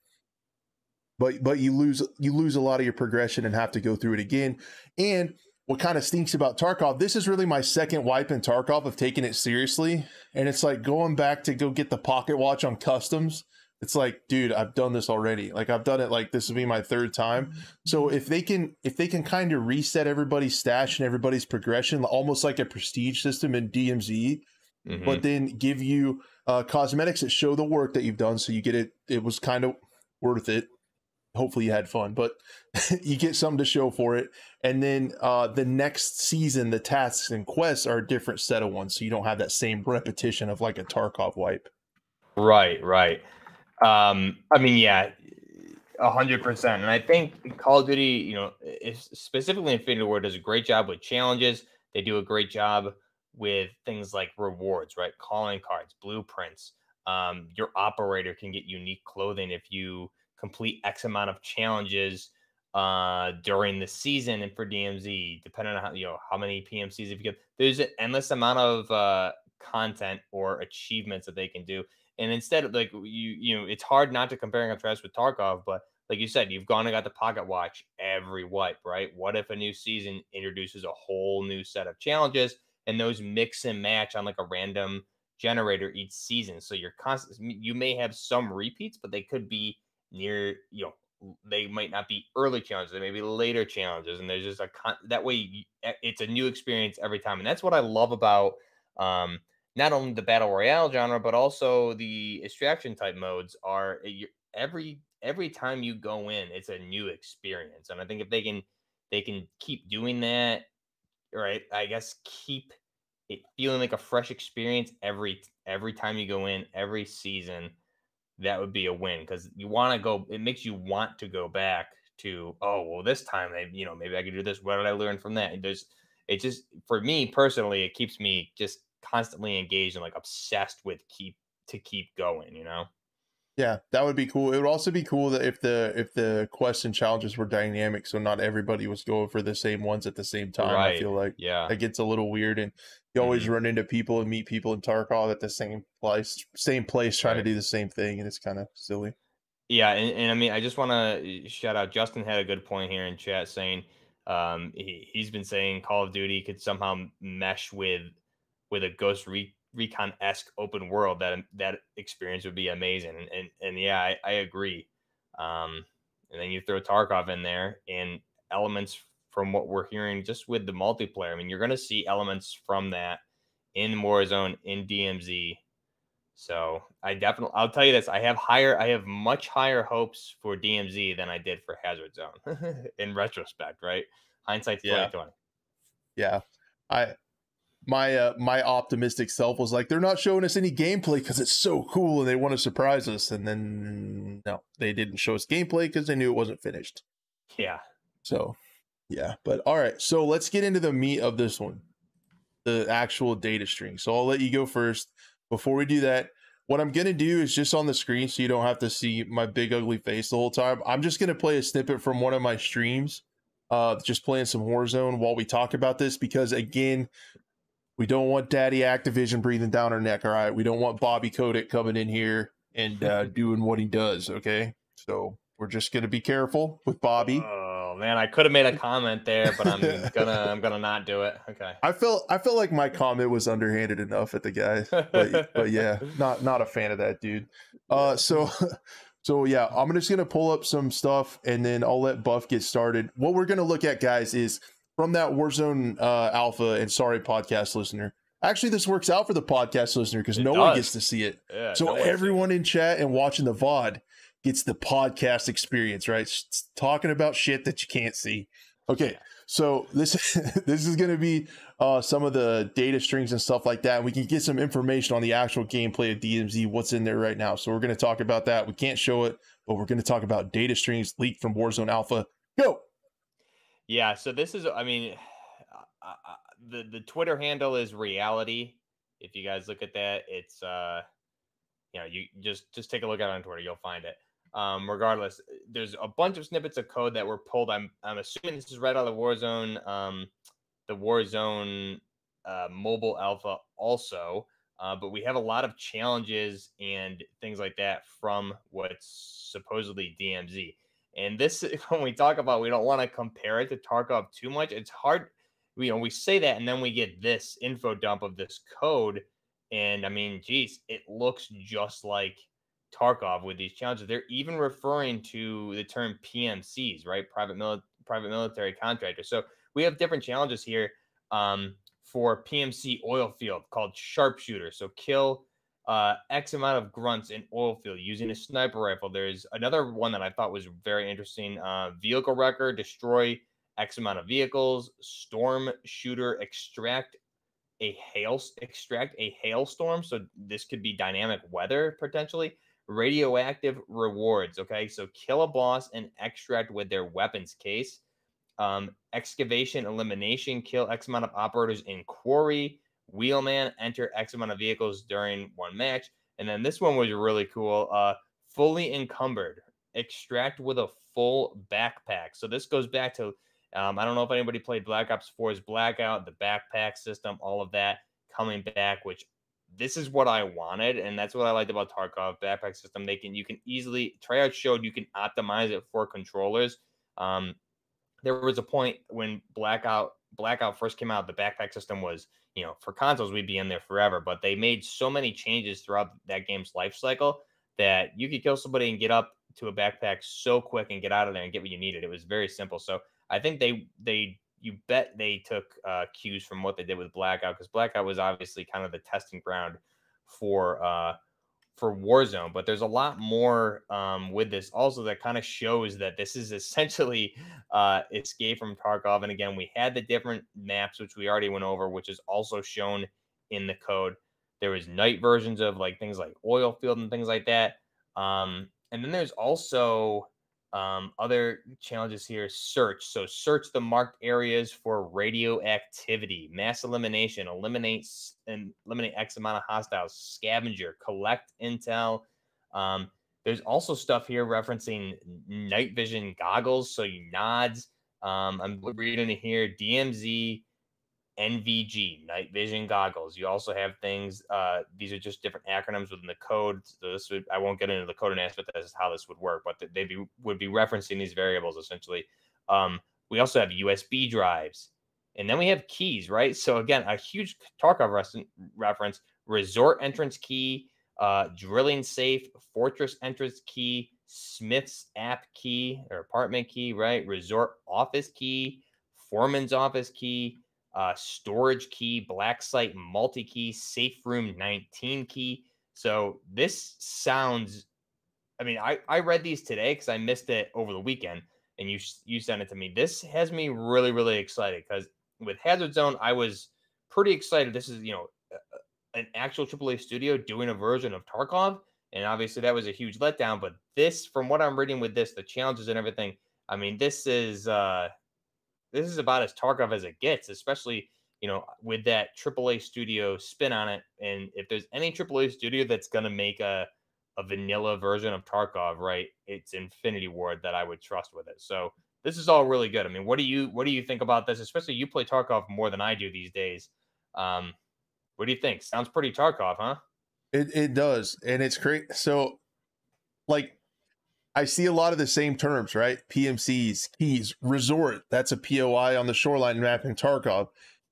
But but you lose you lose a lot of your progression and have to go through it again. And what kind of stinks about Tarkov, this is really my second wipe in Tarkov of taking it seriously. And it's like going back to go get the pocket watch on customs. It's like, dude, I've done this already. Like I've done it like this will be my third time. So if they can if they can kind of reset everybody's stash and everybody's progression, almost like a prestige system in DMZ, Mhm. but then give you uh, cosmetics that show the work that you've done. So you get it. It was kind of worth it. Hopefully you had fun, but you get something to show for it. And then uh, the next season, the tasks and quests are a different set of ones. So you don't have that same repetition of like a Tarkov wipe. Right, right. Um, I mean, yeah, A hundred percent. And I think Call of Duty, you know, specifically Infinity Ward does a great job with challenges. They do a great job with things like rewards, right? Calling cards, blueprints. Um, your operator can get unique clothing if you complete X amount of challenges uh, during the season and for DMZ, depending on how you know how many PMCs if you get. There's an endless amount of uh, content or achievements that they can do. And instead of like you, you know, it's hard not to compare and contrast with Tarkov, but like you said, you've gone and got the pocket watch every wipe, right? What if a new season introduces a whole new set of challenges and those mix and match on like a random generator each season? So you're constant, you may have some repeats, but they could be near, you know, they might not be early challenges, they may be later challenges. And there's just a con- that way it's a new experience every time. And that's what I love about um, not only the battle royale genre, but also the extraction type modes are eh, every every time you go in, it's a new experience. And I think if they can they can keep doing that, right? I guess keep it feeling like a fresh experience every every time you go in, every season, that would be a win because you want to go. It makes you want to go back to oh well, this time I you know maybe I could do this. What did I learn from that? And there's it just for me personally, it keeps me just constantly engaged and like obsessed with keep to keep going, you know? Yeah, that would be cool. It would also be cool that if the if the quests and challenges were dynamic, so not everybody was going for the same ones at the same time. Right. I feel like yeah, it gets a little weird, and you always mm-hmm. run into people and meet people in Tarkov at the same place, same place, trying right. to do the same thing, and it's kind of silly. Yeah, and, and I mean, I just want to shout out. Justin had a good point here in chat saying um, he, he's been saying Call of Duty could somehow mesh with with a Ghost Re- Recon esque open world, that that experience would be amazing. And and, and yeah, I, I agree. Um, and then you throw Tarkov in there and elements from what we're hearing just with the multiplayer. I mean, you're going to see elements from that in Warzone, in DMZ. So I definitely, I'll tell you this: I have higher, I have much higher hopes for DMZ than I did for Hazard Zone. in retrospect, right? Hindsight's twenty twenty. Yeah, I my uh, my optimistic self was like, they're not showing us any gameplay because it's so cool and they want to surprise us. And then no, they didn't show us gameplay because they knew it wasn't finished. Yeah. So yeah, but all right. So let's get into the meat of this one, the actual data string. So I'll let you go first. Before we do that, what I'm gonna do is just on the screen, so you don't have to see my big ugly face the whole time. I'm just gonna play a snippet from one of my streams uh just playing some Warzone while we talk about this because again we don't want Daddy Activision breathing down our neck. All right, we don't want Bobby Kotick coming in here and uh, doing what he does. Okay, so we're just gonna be careful with Bobby. Oh man, I could have made a comment there, but I'm gonna I'm gonna not do it. Okay. I felt I felt like my comment was underhanded enough at the guy, but, but yeah, not not a fan of that dude. Uh, so. So yeah, I'm just gonna pull up some stuff and then I'll let Buff get started. What we're gonna look at, guys, is from that Warzone uh, Alpha and sorry podcast listener. Actually, this works out for the podcast listener because no does. one gets to see it. Yeah, so no everyone in chat and watching the VOD gets the podcast experience, right? It's talking about shit that you can't see. Okay, so this this is going to be uh, some of the data strings and stuff like that. We can get some information on the actual gameplay of DMZ, what's in there right now. So we're going to talk about that. We can't show it, but we're going to talk about data strings leaked from Warzone Alpha. Go. Yeah, so this is, I mean, uh, the the Twitter handle is reality. If you guys look at that, it's uh, you know, you just just take a look at it on Twitter, you'll find it. Um, regardless, there's a bunch of snippets of code that were pulled. I'm I'm assuming this is right out of the Warzone, um, the Warzone uh, mobile alpha also. Uh, but we have a lot of challenges and things like that from what's supposedly DMZ. And this, when we talk about, we don't want to compare it to Tarkov too much. It's hard, you know, we say that and then we get this info dump of this code. And I mean, geez, it looks just like Tarkov with these challenges. They're even referring to the term PMCs, right? Private private military contractors. So we have different challenges here um, for PMC oil field called sharpshooter. So kill uh, X amount of grunts in oil field using a sniper rifle. There's another one that I thought was very interesting. Uh, vehicle wrecker, destroy X amount of vehicles. Storm shooter, extract a hail, extract a hailstorm. So this could be dynamic weather potentially. radioactive rewards. Okay, so kill a boss and extract with their weapons case. Um, excavation elimination, kill X amount of operators in quarry. Wheelman, enter X amount of vehicles during one match. And then this one was really cool. Uh, fully encumbered, extract with a full backpack. So this goes back to um, I don't know if anybody played Black Ops 4's Blackout, the backpack system, all of that coming back, which this is what I wanted, and that's what I liked about Tarkov backpack system. They can you can easily Treyarch showed you can optimize it for controllers. Um, there was a point when Blackout Blackout first came out, the backpack system was you know for consoles we'd be in there forever, but they made so many changes throughout that game's life cycle that you could kill somebody and get up to a backpack so quick and get out of there and get what you needed. It was very simple. So I think they they you bet they took uh, cues from what they did with Blackout because Blackout was obviously kind of the testing ground for uh, for Warzone. But there's a lot more um, with this also that kind of shows that this is essentially uh, Escape from Tarkov. And again, we had the different maps which we already went over, which is also shown in the code. There was night versions of like things like oil field and things like that. Um, and then there's also um, other challenges here search. So, search the marked areas for radioactivity, mass elimination, eliminate eliminate X amount of hostiles, scavenger, collect intel. Um, there's also stuff here referencing night vision goggles. So, you nods. Um, I'm reading here DMZ NVG, night vision goggles. You also have things, uh, these are just different acronyms within the code. So this would, I won't get into the code and aspect as how this would work, but they be, would be referencing these variables essentially. Um, we also have USB drives and then we have keys, right? So again, a huge Tarkov reference, resort entrance key, uh, drilling safe, fortress entrance key, Smith's app key or apartment key, right? Resort office key, foreman's office key, uh, storage key, black site multi key, safe room 19 key. So this sounds, I mean, I, I read these today because I missed it over the weekend and you, you sent it to me. This has me really, really excited because with Hazard Zone, I was pretty excited. This is, you know, an actual AAA studio doing a version of Tarkov. And obviously that was a huge letdown. But this, from what I'm reading with this, the challenges and everything, I mean, this is, uh, this is about as Tarkov as it gets, especially you know with that AAA studio spin on it. And if there's any AAA studio that's gonna make a a vanilla version of Tarkov, right? It's Infinity Ward that I would trust with it. So this is all really good. I mean, what do you what do you think about this? Especially you play Tarkov more than I do these days. Um, what do you think? Sounds pretty Tarkov, huh? It it does, and it's great. So, like I see a lot of the same terms, right? PMCs, keys, resort. That's a POI on the shoreline map in Tarkov.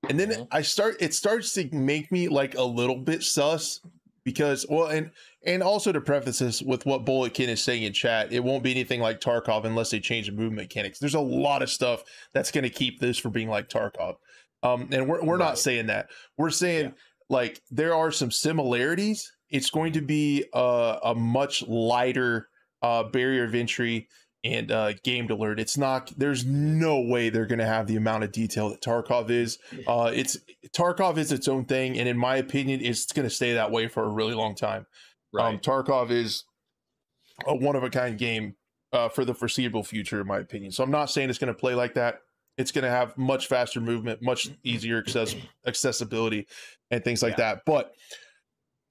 And then mm-hmm. I start it starts to make me like a little bit sus because well and and also to preface this with what Bulletkin is saying in chat, it won't be anything like Tarkov unless they change the movement mechanics. There's a lot of stuff that's going to keep this from being like Tarkov. Um, and we're we're right. not saying that. We're saying yeah. like there are some similarities. It's going to be a, a much lighter uh, barrier of entry and uh, game alert. It's not. There's no way they're going to have the amount of detail that Tarkov is. Uh, it's Tarkov is its own thing, and in my opinion, it's going to stay that way for a really long time. Um, right. Um, Tarkov is a one of a kind game uh, for the foreseeable future, in my opinion. So I'm not saying it's going to play like that. It's going to have much faster movement, much easier access accessibility, and things like yeah. that. But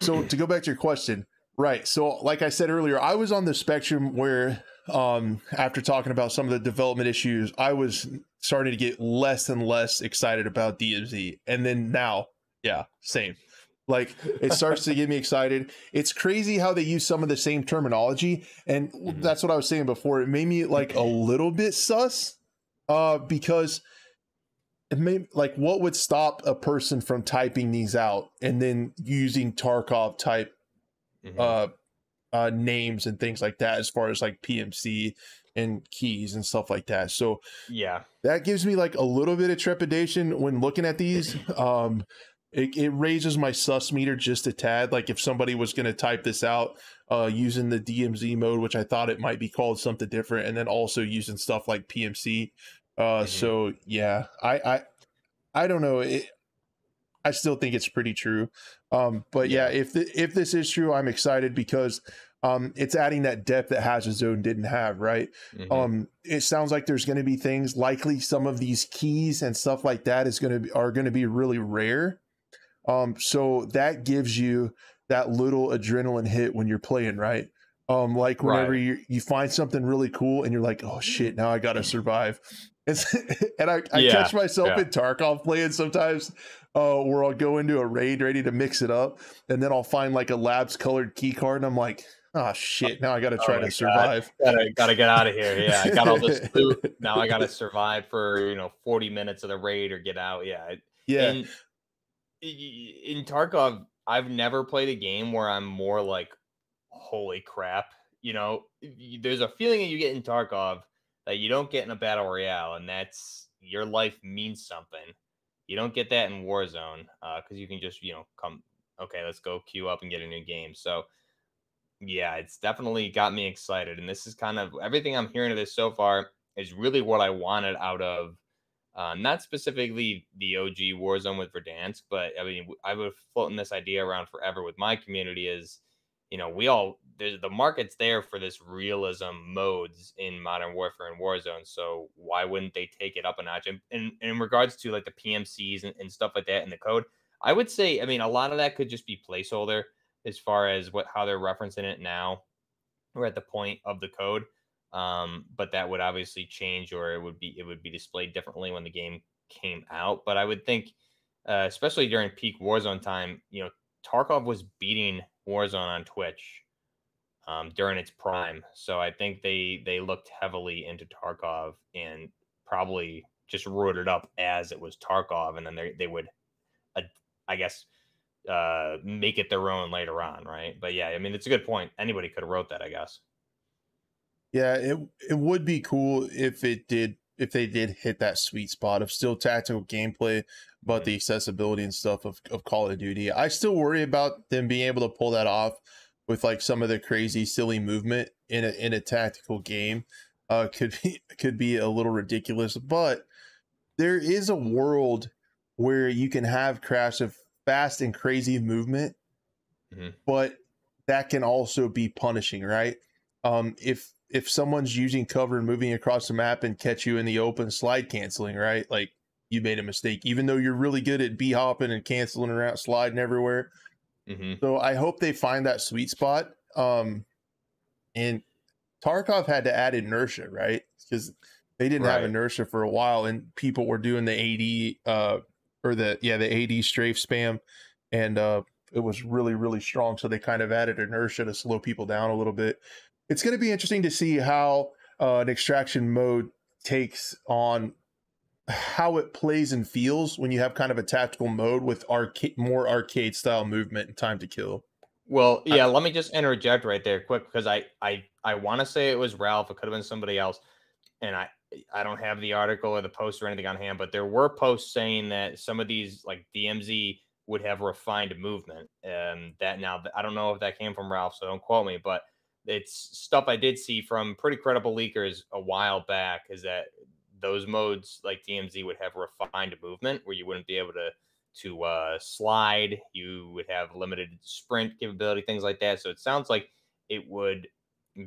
so to go back to your question, Right. So, like I said earlier, I was on the spectrum where, um, after talking about some of the development issues, I was starting to get less and less excited about DMZ. And then now, yeah, same. Like it starts to get me excited. It's crazy how they use some of the same terminology. And mm-hmm. that's what I was saying before. It made me like a little bit sus uh, because it made like what would stop a person from typing these out and then using Tarkov type mm-hmm. uh, uh, names and things like that, as far as like PMC and keys and stuff like that. So yeah, that gives me like a little bit of trepidation when looking at these. Um, it, it raises my sus meter just a tad. Like if somebody was going to type this out uh, using the DMZ mode, which I thought it might be called something different, and then also using stuff like PMC. Uh, mm-hmm. So yeah, I I I don't know. It, I still think it's pretty true. Um, but yeah, if the, if this is true, I'm excited because um, it's adding that depth that Hazard Zone didn't have, right? Mhm. Um, it sounds like there's going to be things likely some of these keys and stuff like that is going to be are going to be really rare. Um, so that gives you that little adrenaline hit when you're playing, right? Um, like whenever Right. you you find something really cool and you're like, oh shit, now I gotta survive. It's, and I, I Yeah, catch myself yeah. in Tarkov playing sometimes uh, where I'll go into a raid ready to mix it up, and then I'll find like a labs colored key card, and I'm like, oh shit, now I gotta Oh try my to God. survive. gotta gotta get out of here. Yeah, I got all this loot. Now I gotta survive for you know 40 minutes of the raid or get out. Yeah. Yeah, In, in Tarkov, I've never played a game where I'm more like, holy crap. You know, there's a feeling that you get in Tarkov that you don't get in a battle royale, and that's your life means something. You don't get that in Warzone because you can just you know come. Okay, let's go queue up and get a new game. So yeah, it's definitely got me excited. And this is kind of everything I'm hearing of this so far is really what I wanted out of uh, not specifically the OG Warzone with Verdansk, but I mean, I've been floating this idea around forever with my community is, you know, we all, the market's there for this realism modes in Modern Warfare and Warzone. So why wouldn't they take it up a notch? And, and, and in regards to like the PMCs and, and stuff like that in the code, I would say, I mean, a lot of that could just be placeholder as far as what how they're referencing it now. We're at the point of the code, um, but that would obviously change, or it would be it would be displayed differently when the game came out. But I would think, uh, especially during peak Warzone time, you know, Tarkov was beating Warzone on Twitch um, during its prime. So I think they they looked heavily into Tarkov and probably just wrote it up as it was Tarkov, and then they they would, uh, I guess, uh, make it their own later on, right? But yeah, I mean, it's a good point. Anybody could have wrote that, I guess. yeah, it it would be cool if it did if they did hit that sweet spot of still tactical gameplay, but the accessibility and stuff of, of Call of Duty. I still worry about them being able to pull that off with like some of the crazy silly movement in a in a tactical game. Uh could be could be a little ridiculous, but there is a world where you can have crash of fast and crazy movement, Mhm. but that can also be punishing, right? Um if if someone's using cover and moving across the map and catch you in the open slide canceling, right? Like you made a mistake, even though you're really good at b hopping and canceling around, sliding everywhere. hmm So I hope they find that sweet spot. Um, and Tarkov had to add inertia, right? Because they didn't have inertia for a while, and people were doing the AD uh, or the yeah the AD strafe spam, and uh, it was really really strong. So they kind of added inertia to slow people down a little bit. It's going to be interesting to see how uh, an extraction mode takes on how it plays and feels when you have kind of a tactical mode with arcade more arcade style movement and time to kill. Well, yeah, let me just interject right there quick because I I I want to say it was Ralph. It could have been somebody else, and I I don't have the article or the post or anything on hand, but there were posts saying that some of these like DMZ would have refined movement. and that now I don't know if that came from Ralph, so don't quote me, but it's stuff I did see from pretty credible leakers a while back. Is that those modes like DMZ would have refined movement where you wouldn't be able to to uh, slide. You would have limited sprint capability, things like that. So it sounds like it would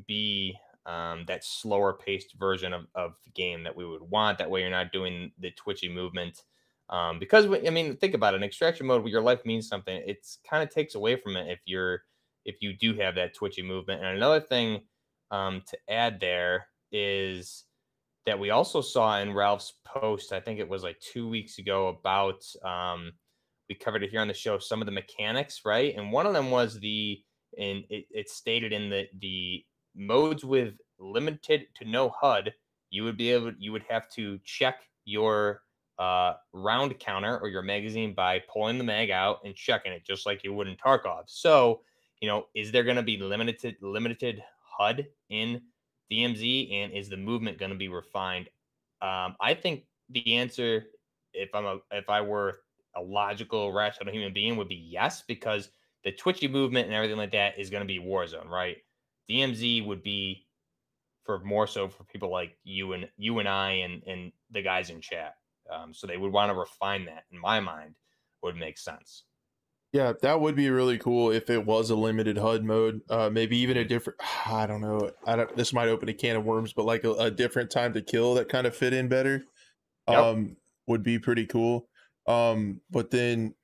be um, that slower paced version of, of the game that we would want. That way, you're not doing the twitchy movement. Um, because I mean, think about it. In extraction mode, where your life means something, it's kind of takes away from it if you're if you do have that twitchy movement. And another thing um, to add there is that we also saw in Ralph's post, I think it was like two weeks ago, about um, we covered it here on the show, some of the mechanics, right? And one of them was the, and it, it stated in the the modes with limited to no HUD, you would be able, you would have to check your uh, round counter or your magazine by pulling the mag out and checking it, just like you would in Tarkov. So, you know, is there going to be limited limited HUD in DMZ, and is the movement going to be refined? Um, I think the answer, if I'm a, if I were a logical, rational human being, would be yes, because the twitchy movement and everything like that is going to be Warzone, right? DMZ would be for more so for people like you and you and I and and the guys in chat. Um, so they would want to refine that. In my mind, would make sense. Yeah, that would be really cool if it was a limited HUD mode. Uh, maybe even a different. I don't know. I don't. This might open a can of worms, but like a, a different time to kill that kind of fit in better. Yep. Um, would be pretty cool. Um, but then,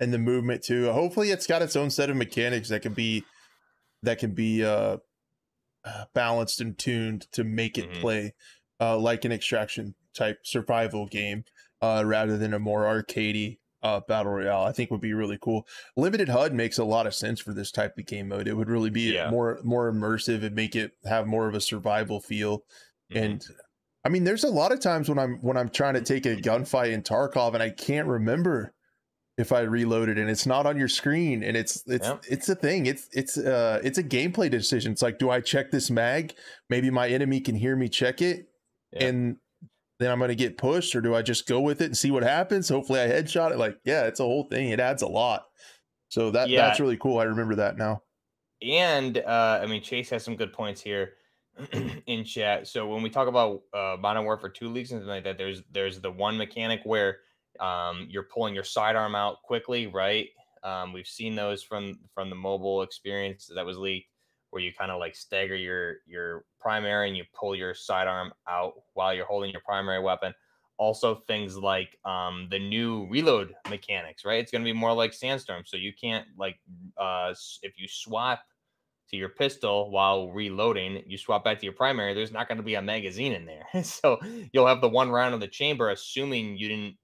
and the movement too. Hopefully, it's got its own set of mechanics that can be that can be uh, balanced and tuned to make it Mhm. play uh like an extraction type survival game uh rather than a more arcadey uh battle royale. I think would be really cool. Limited HUD makes a lot of sense for this type of game mode. It would really be Yeah. more more immersive and make it have more of a survival feel Mhm. and I mean, there's a lot of times when I'm when I'm trying to take a gunfight in Tarkov and I can't remember if I reloaded and it's not on your screen and it's it's Yep. it's a thing. It's it's uh it's a gameplay decision. It's like, do I check this mag? Maybe my enemy can hear me check it, Yeah. and then I'm gonna get pushed, or do I just go with it and see what happens? Hopefully, I headshot it. Like, yeah, it's a whole thing. It adds a lot. So that Yeah. that's really cool. I remember that now. And uh, I mean, Chase has some good points here in chat. So when we talk about uh, Modern Warfare Two leaks and something like that, there's there's the one mechanic where um, you're pulling your sidearm out quickly, right? Um, we've seen those from from the mobile experience that was leaked, where you kind of like stagger your your primary and you pull your sidearm out while you're holding your primary weapon. Also, things like um, the new reload mechanics, right? It's going to be more like Sandstorm, so you can't like uh, if you swap to your pistol while reloading, you swap back to your primary, there's not going to be a magazine in there. so you'll have the one round of the chamber, assuming you didn't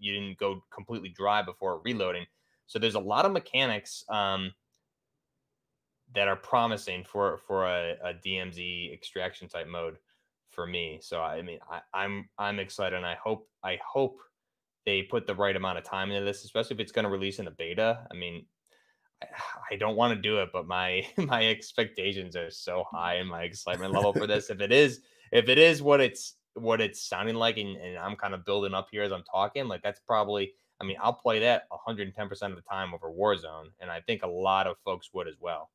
you didn't go completely dry before reloading. So there's a lot of mechanics um, that are promising for for a, a DMZ extraction type mode for me. So I mean, I, I'm I'm excited, and I hope I hope they put the right amount of time into this, especially if it's going to release in the beta. I mean, I- I don't want to do it, but my my expectations are so high and my excitement level for this. If it is, if it is what it's what it's sounding like, and, and I'm kind of building up here as I'm talking, like that's probably. I mean, I'll play that 110 percent of the time over Warzone, and I think a lot of folks would as well.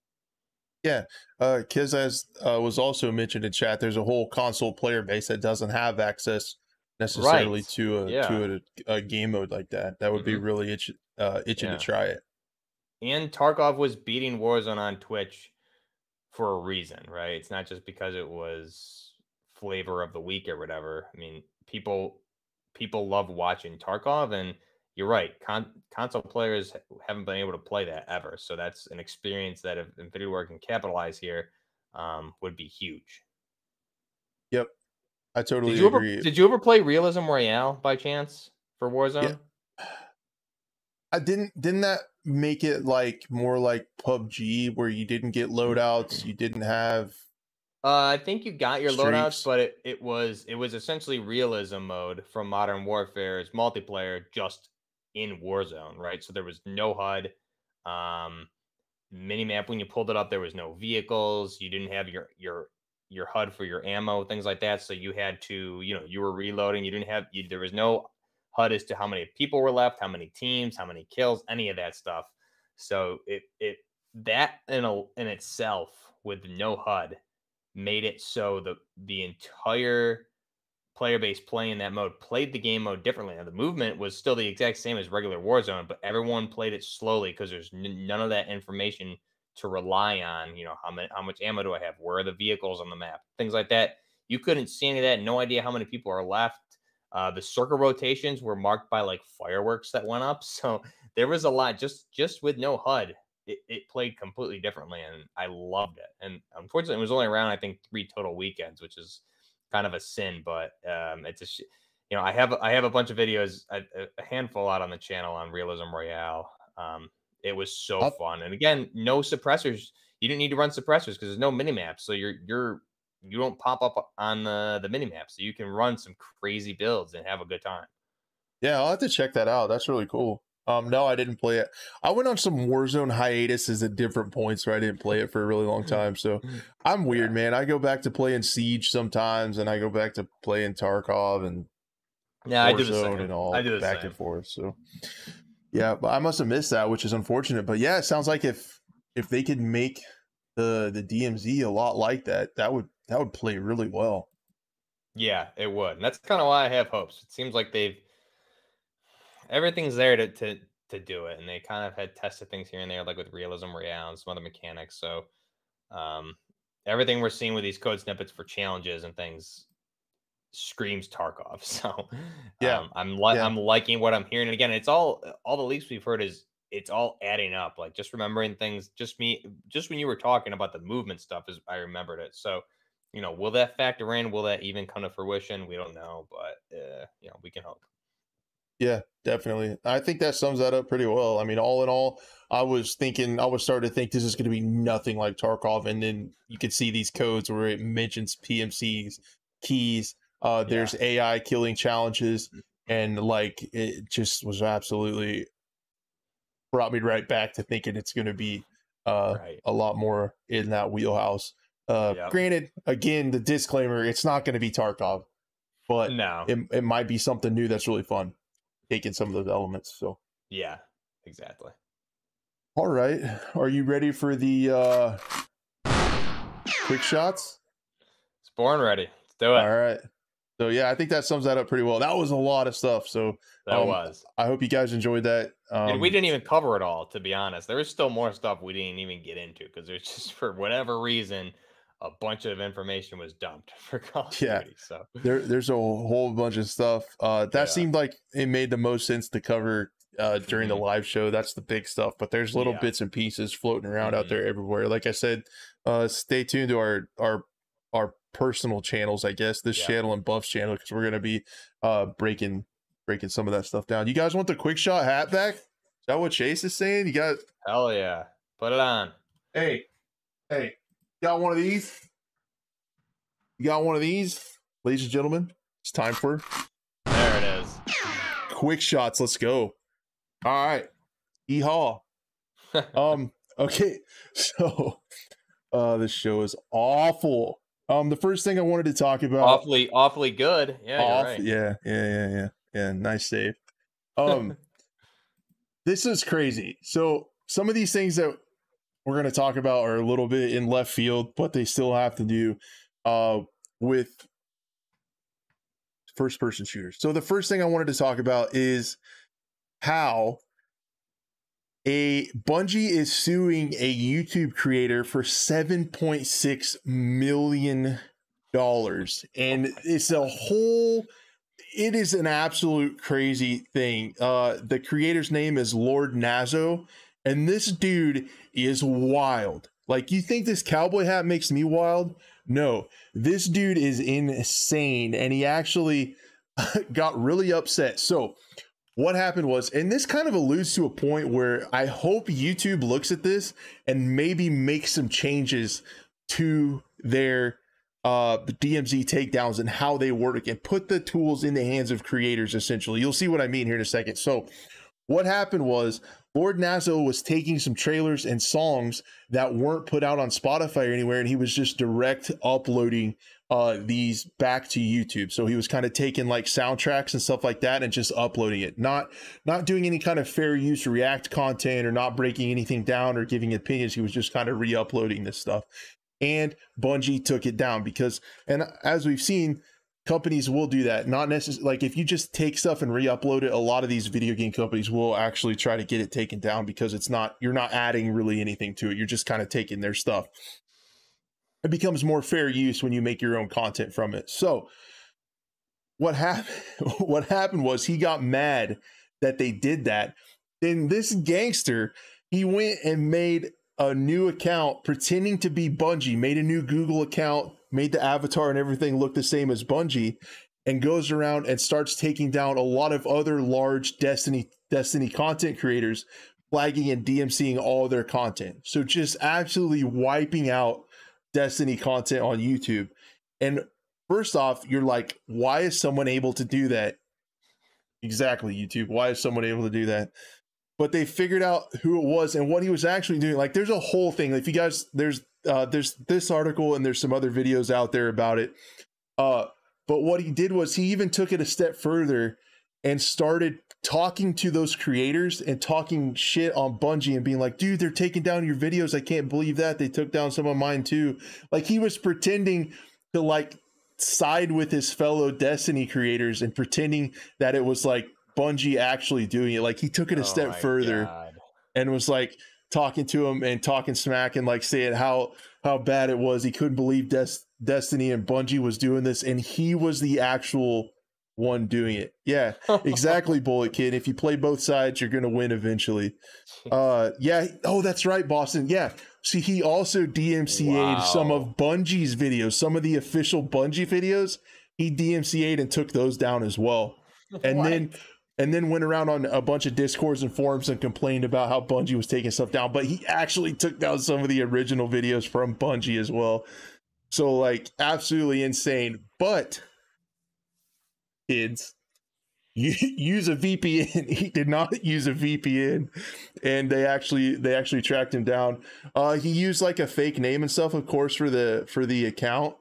Yeah, uh, because as uh, was also mentioned in chat, there's a whole console player base that doesn't have access necessarily Right. to a Yeah. to a, a game mode like that. That would be Mhm. really itch, uh, itching Yeah. to try it. And Tarkov was beating Warzone on Twitch for a reason, right? It's not just because it was flavor of the week or whatever. I mean, people people love watching Tarkov, and you're right. Con- console players haven't been able to play that ever, so that's an experience that if Infinity can capitalize here, um, would be huge. Yep, I totally Did you ever agree. did you ever play Realism Royale by chance for Warzone? I didn't didn't that make it like more like PUBG where you didn't get loadouts, you didn't have Uh, I think you got your loadouts, but it, it was it was essentially realism mode from Modern Warfare's multiplayer just in Warzone, right? So there was no HUD. Um, minimap when you pulled it up, there was no vehicles. You didn't have your your your HUD for your ammo, things like that. So you had to, you know, you were reloading. You didn't have you, there was no HUD as to how many people were left, how many teams, how many kills, any of that stuff. So it it that in a, in itself with no HUD made it so the the entire player base playing that mode played the game mode differently. Now the movement was still the exact same as regular Warzone, but everyone played it slowly because there's n- none of that information to rely on. You know how many how much ammo do I have? Where are the vehicles on the map? Things like that. You couldn't see any of that. No idea how many people are left. Uh, the circle rotations were marked by like fireworks that went up, so there was a lot just just with no HUD it, it played completely differently and I loved it. And unfortunately, it was only around I think three total weekends, which is kind of a sin. But um, it's a sh- you know I have I have a bunch of videos, a, a handful out on the channel on Realism Royale. Um, it was so I'll- fun, and again, no suppressors. You didn't need to run suppressors because there's no mini maps, so you're you're you don't pop up on the the mini map, so you can run some crazy builds and have a good time. Yeah, I'll have to check that out. That's really cool. Um, no, I didn't play it. I went on some Warzone hiatuses at different points where I didn't play it for a really long time. So I'm weird, man. I go back to playing Siege sometimes, and I go back to playing Tarkov and Yeah, I do the Warzone same. and all I do back same. and forth. So yeah, but I must have missed that, which is unfortunate. But yeah, it sounds like if if they could make the the DMZ a lot like that, that would that would play really well. Yeah, it would. And that's kind of why I have hopes. It seems like they've everything's there to to to do it, and they kind of had tested things here and there, like with realism royale and some other mechanics. So um, everything we're seeing with these code snippets for challenges and things screams Tarkov. So Yeah. um, I'm li- Yeah. I'm liking what I'm hearing. And again, it's all all the leaks we've heard is it's all adding up. Like just remembering things. Just me. Just when you were talking about the movement stuff, is I remembered it. So you know, will that factor in? Will that even come to fruition? We don't know, but uh, you know, we can hope. Yeah, definitely. I think that sums that up pretty well. I mean, all in all, I was thinking, I was starting to think this is going to be nothing like Tarkov, and then you could see these codes where it mentions PMCs, keys. Uh, there's AI killing challenges, and like it just was absolutely brought me right back to thinking it's going to be uh, right. a lot more in that wheelhouse. Uh, Yep. Granted, again, the disclaimer: it's not going to be Tarkov, but No. it, it might be something new that's really fun taking some of those elements so yeah. Exactly. all right are you ready for the uh quick shots It's born ready. Let's do it. all right so yeah i think that sums that up pretty well that was a lot of stuff so That um, was. i hope you guys enjoyed that um, and we didn't even cover it all, to be honest. There was still more stuff we didn't even get into because there's just for whatever reason a bunch of information was dumped for Call of Yeah. Duty. So there, there's a whole bunch of stuff uh that Yeah. seemed like it made the most sense to cover uh during the Mhm. live show that's the big stuff but there's little Yeah. bits and pieces floating around out Mhm. there everywhere like i said uh stay tuned to our our our personal channels i guess this Yeah. channel and buffs channel because we're gonna be uh breaking breaking some of that stuff down you guys want the quick shot hat back is that what chase is saying you got hell yeah, put it on. hey hey got one of these you got one of these ladies and gentlemen it's time for There it is. quick shots. Let's go. All right. Yeehaw. Um, okay. So uh this show is awful. Um, the first thing I wanted to talk about awfully, awfully good. Yeah, off- you're right. yeah, yeah, yeah, yeah. Yeah, nice save. Um this is crazy. So some of these things that we're gonna talk about are a little bit in left field, but they still have to do uh with first person shooters. So the first thing I wanted to talk about is how a Bungie is suing a YouTube creator for 7.6 million dollars and it's a whole it is an absolute crazy thing. Uh the creator's name is Lord Nazo and this dude is wild. Like you think this cowboy hat makes me wild? No, this dude is insane and he actually got really upset. So, what happened was, and this kind of alludes to a point where I hope YouTube looks at this and maybe makes some changes to their uh DMCA takedowns and how they work and put the tools in the hands of creators essentially. You'll see what I mean here in a second. So, what happened was Lord Nazo was taking some trailers and songs that weren't put out on Spotify or anywhere, and he was just direct uploading uh, these back to YouTube. So he was kind of taking like soundtracks and stuff like that and just uploading it, not not doing any kind of fair use React content or not breaking anything down or giving opinions. He was just kind of re-uploading this stuff. And Bungie took it down because, and as we've seen, companies will do that. Not necessarily like if you just take stuff and re-upload it, a lot of these video game companies will actually try to get it taken down because it's not you're not adding really anything to it. You're just kind of taking their stuff. It becomes more fair use when you make your own content from it. So what happened what happened was he got mad that they did that. Then this gangster, he went and made a new account pretending to be Bungie, made a new Google account, made the avatar and everything look the same as Bungie, and goes around and starts taking down a lot of other large Destiny Destiny content creators, flagging and DMCing all their content. So just absolutely wiping out Destiny content on YouTube. And first off, you're like, why is someone able to do that? Exactly, YouTube. Why is someone able to do that? But they figured out who it was and what he was actually doing. Like, there's a whole thing. If you guys, there's uh, there's this article and there's some other videos out there about it. Uh, but what he did was he even took it a step further and started talking to those creators and talking shit on Bungie and being like, dude, they're taking down your videos. I can't believe that. They took down some of mine too. Like he was pretending to like side with his fellow Destiny creators and pretending that it was like Bungie actually doing it. Like he took it a Oh step further God. and was like talking to him and talking smack and like saying how how bad it was. He couldn't believe Des- Destiny and Bungie was doing this, and he was the actual one doing it. Yeah, exactly, Bullet Kid. If you play both sides, you're gonna win eventually. Uh, yeah. Oh, that's right, Boston. Yeah. See, he also DMCA'd some of Bungie's videos, some of the official Bungie videos. He DMCA'd and took those down as well and What? then and then went around on a bunch of discords and forums and complained about how Bungie was taking stuff down. But he actually took down some of the original videos from Bungie as well. So like absolutely insane. But kids, you use a VPN. He did not use a VPN, and they actually they actually tracked him down. Uh, he used like a fake name and stuff, of course, for the for the account.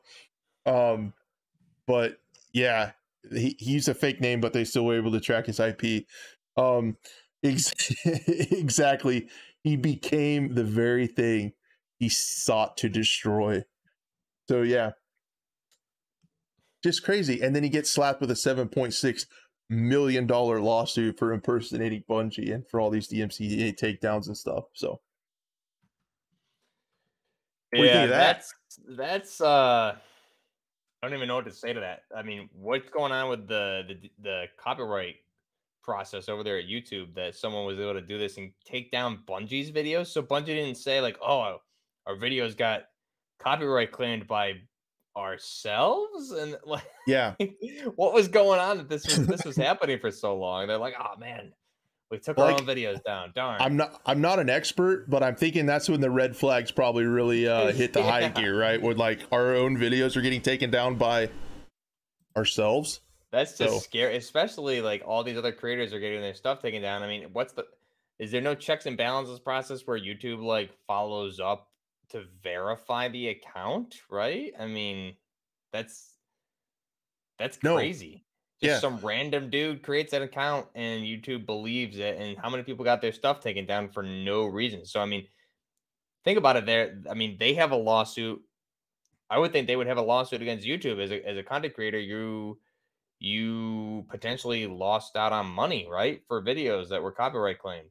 Um, but yeah, he, he used a fake name, but they still were able to track his IP. Um, ex- exactly. He became the very thing he sought to destroy. So yeah, just crazy. And then he gets slapped with a seven point six million dollar lawsuit for impersonating Bungie and for all these DMCA takedowns and stuff. So What yeah, that? that's that's uh I don't even know what to say to that. I mean, what's going on with the the the copyright process over there at YouTube that someone was able to do this and take down Bungie's videos? So Bungie didn't say like, "Oh, our videos got copyright claimed by ourselves," and like, yeah, what was going on that this was this was happening for so long? They're like, "Oh man, we took Like, our own videos down." Darn. I'm not I'm not an expert, but I'm thinking that's when the red flags probably really uh, hit the high gear, right? When like our own videos are getting taken down by ourselves. That's just So- scary, especially like all these other creators are getting their stuff taken down. I mean, what's the is there no checks and balances process where YouTube like follows up to verify the account, right? I mean, that's that's No. crazy. Just Yeah. some random dude creates an account and YouTube believes it. And how many people got their stuff taken down for no reason? So I mean, think about it there. I mean, they have a lawsuit. I would think they would have a lawsuit against YouTube as a as a content creator. You you potentially lost out on money, right, for videos that were copyright claimed.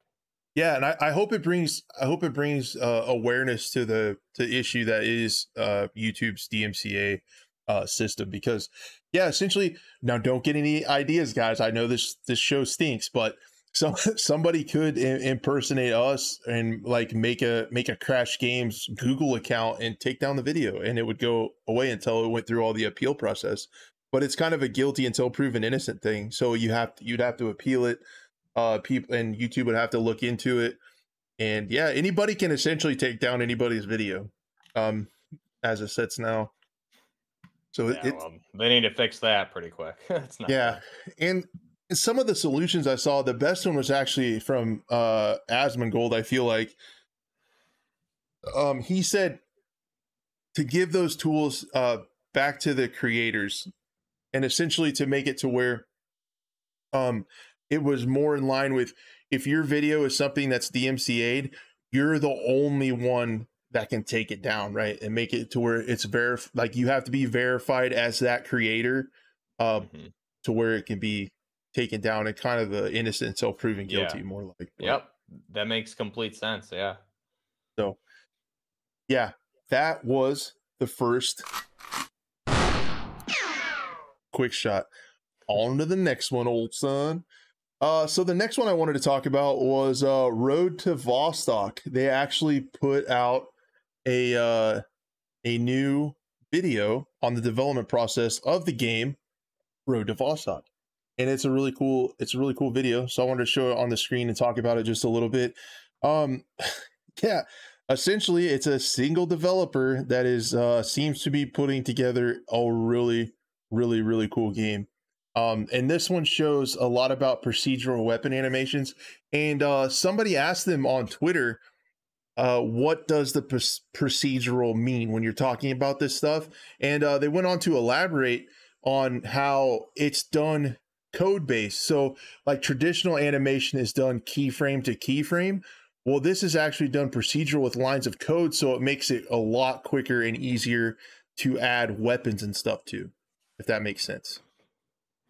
Yeah, and I, I hope it brings I hope it brings uh, awareness to the to issue that is uh, YouTube's DMCA uh, system because yeah, essentially now don't get any ideas, guys. I know this this show stinks, but some somebody could im- impersonate us and like make a make a Crash Games Google account and take down the video, and it would go away until it went through all the appeal process. But it's kind of a guilty until proven innocent thing, so you have to, you'd have to appeal it uh people and youtube would have to look into it and yeah anybody can essentially take down anybody's video um as it sits now so Yeah, it, well, they need to fix that pretty quick. Yeah and some of the solutions i saw the best one was actually from uh asmongold i feel like um he said to give those tools uh back to the creators and essentially to make it to where um it was more in line with if your video is something that's DMCA'd, you're the only one that can take it down, right? And make it to where it's verif like you have to be verified as that creator uh Mhm. to where it can be taken down and kind of the innocent until proven Yeah. guilty more like Yep. That makes complete sense. Yeah. So yeah that was the first quick shot on to the next one old son uh so the next one i wanted to talk about was uh road to vostok they actually put out a uh a new video on the development process of the game road to vostok and it's a really cool it's a really cool video so i wanted to show it on the screen and talk about it just a little bit. Um yeah essentially it's a single developer that is uh seems to be putting together a really really really cool game. Um and this one shows a lot about procedural weapon animations. And uh somebody asked them on twitter uh what does the pr- procedural mean when you're talking about this stuff and uh they went on to elaborate on how it's done code based so like traditional animation is done keyframe to keyframe well, this is actually done procedural with lines of code, so it makes it a lot quicker and easier to add weapons and stuff to, if that makes sense.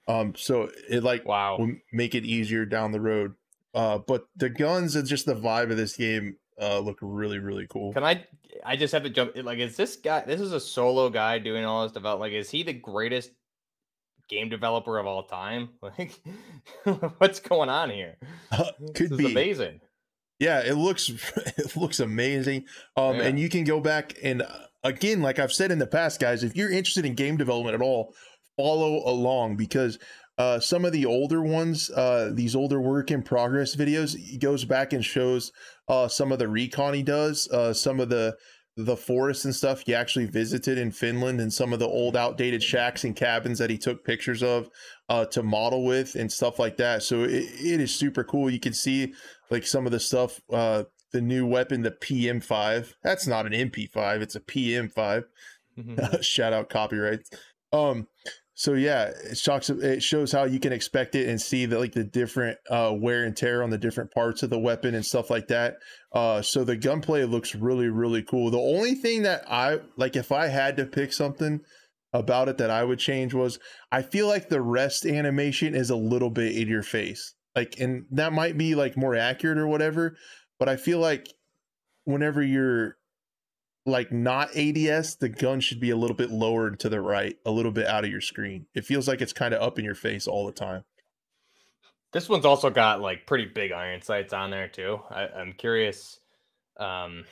Um, so it like Wow. will make it easier down the road. Uh, but the guns and just the vibe of this game uh look really really cool. Can I? I just have to jump. Like, is this guy? This is a solo guy doing all this develop. Like, is he the greatest game developer of all time? Like, what's going on here? Could this is be. amazing. Yeah, it looks it looks amazing. Um, and you can go back and uh, again, like I've said in the past, guys, if you're interested in game development at all, follow along because uh, some of the older ones, uh, these older work in progress videos, he goes back and shows uh, some of the recon he does, uh, some of the the forests and stuff he actually visited in Finland, and some of the old outdated shacks and cabins that he took pictures of uh, to model with and stuff like that. So it, it is super cool. You can see like some of the stuff, uh, the new weapon, the PM5. That's not an MP5, it's a PM5. Shout out copyright. Um, so yeah, it. It shows how you can expect it and see the like the different uh, wear and tear on the different parts of the weapon and stuff like that. Uh, so the gunplay looks really really cool. The only thing that I like, if I had to pick something about it that I would change was I feel like the rest animation is a little bit in your face. Like, and that might be like more accurate or whatever, but I feel like whenever you're like not ADS, the gun should be a little bit lower to the right, a little bit out of your screen. It feels like it's kind of up in your face all the time. This one's also got like pretty big iron sights on there too. I, I'm curious. Um,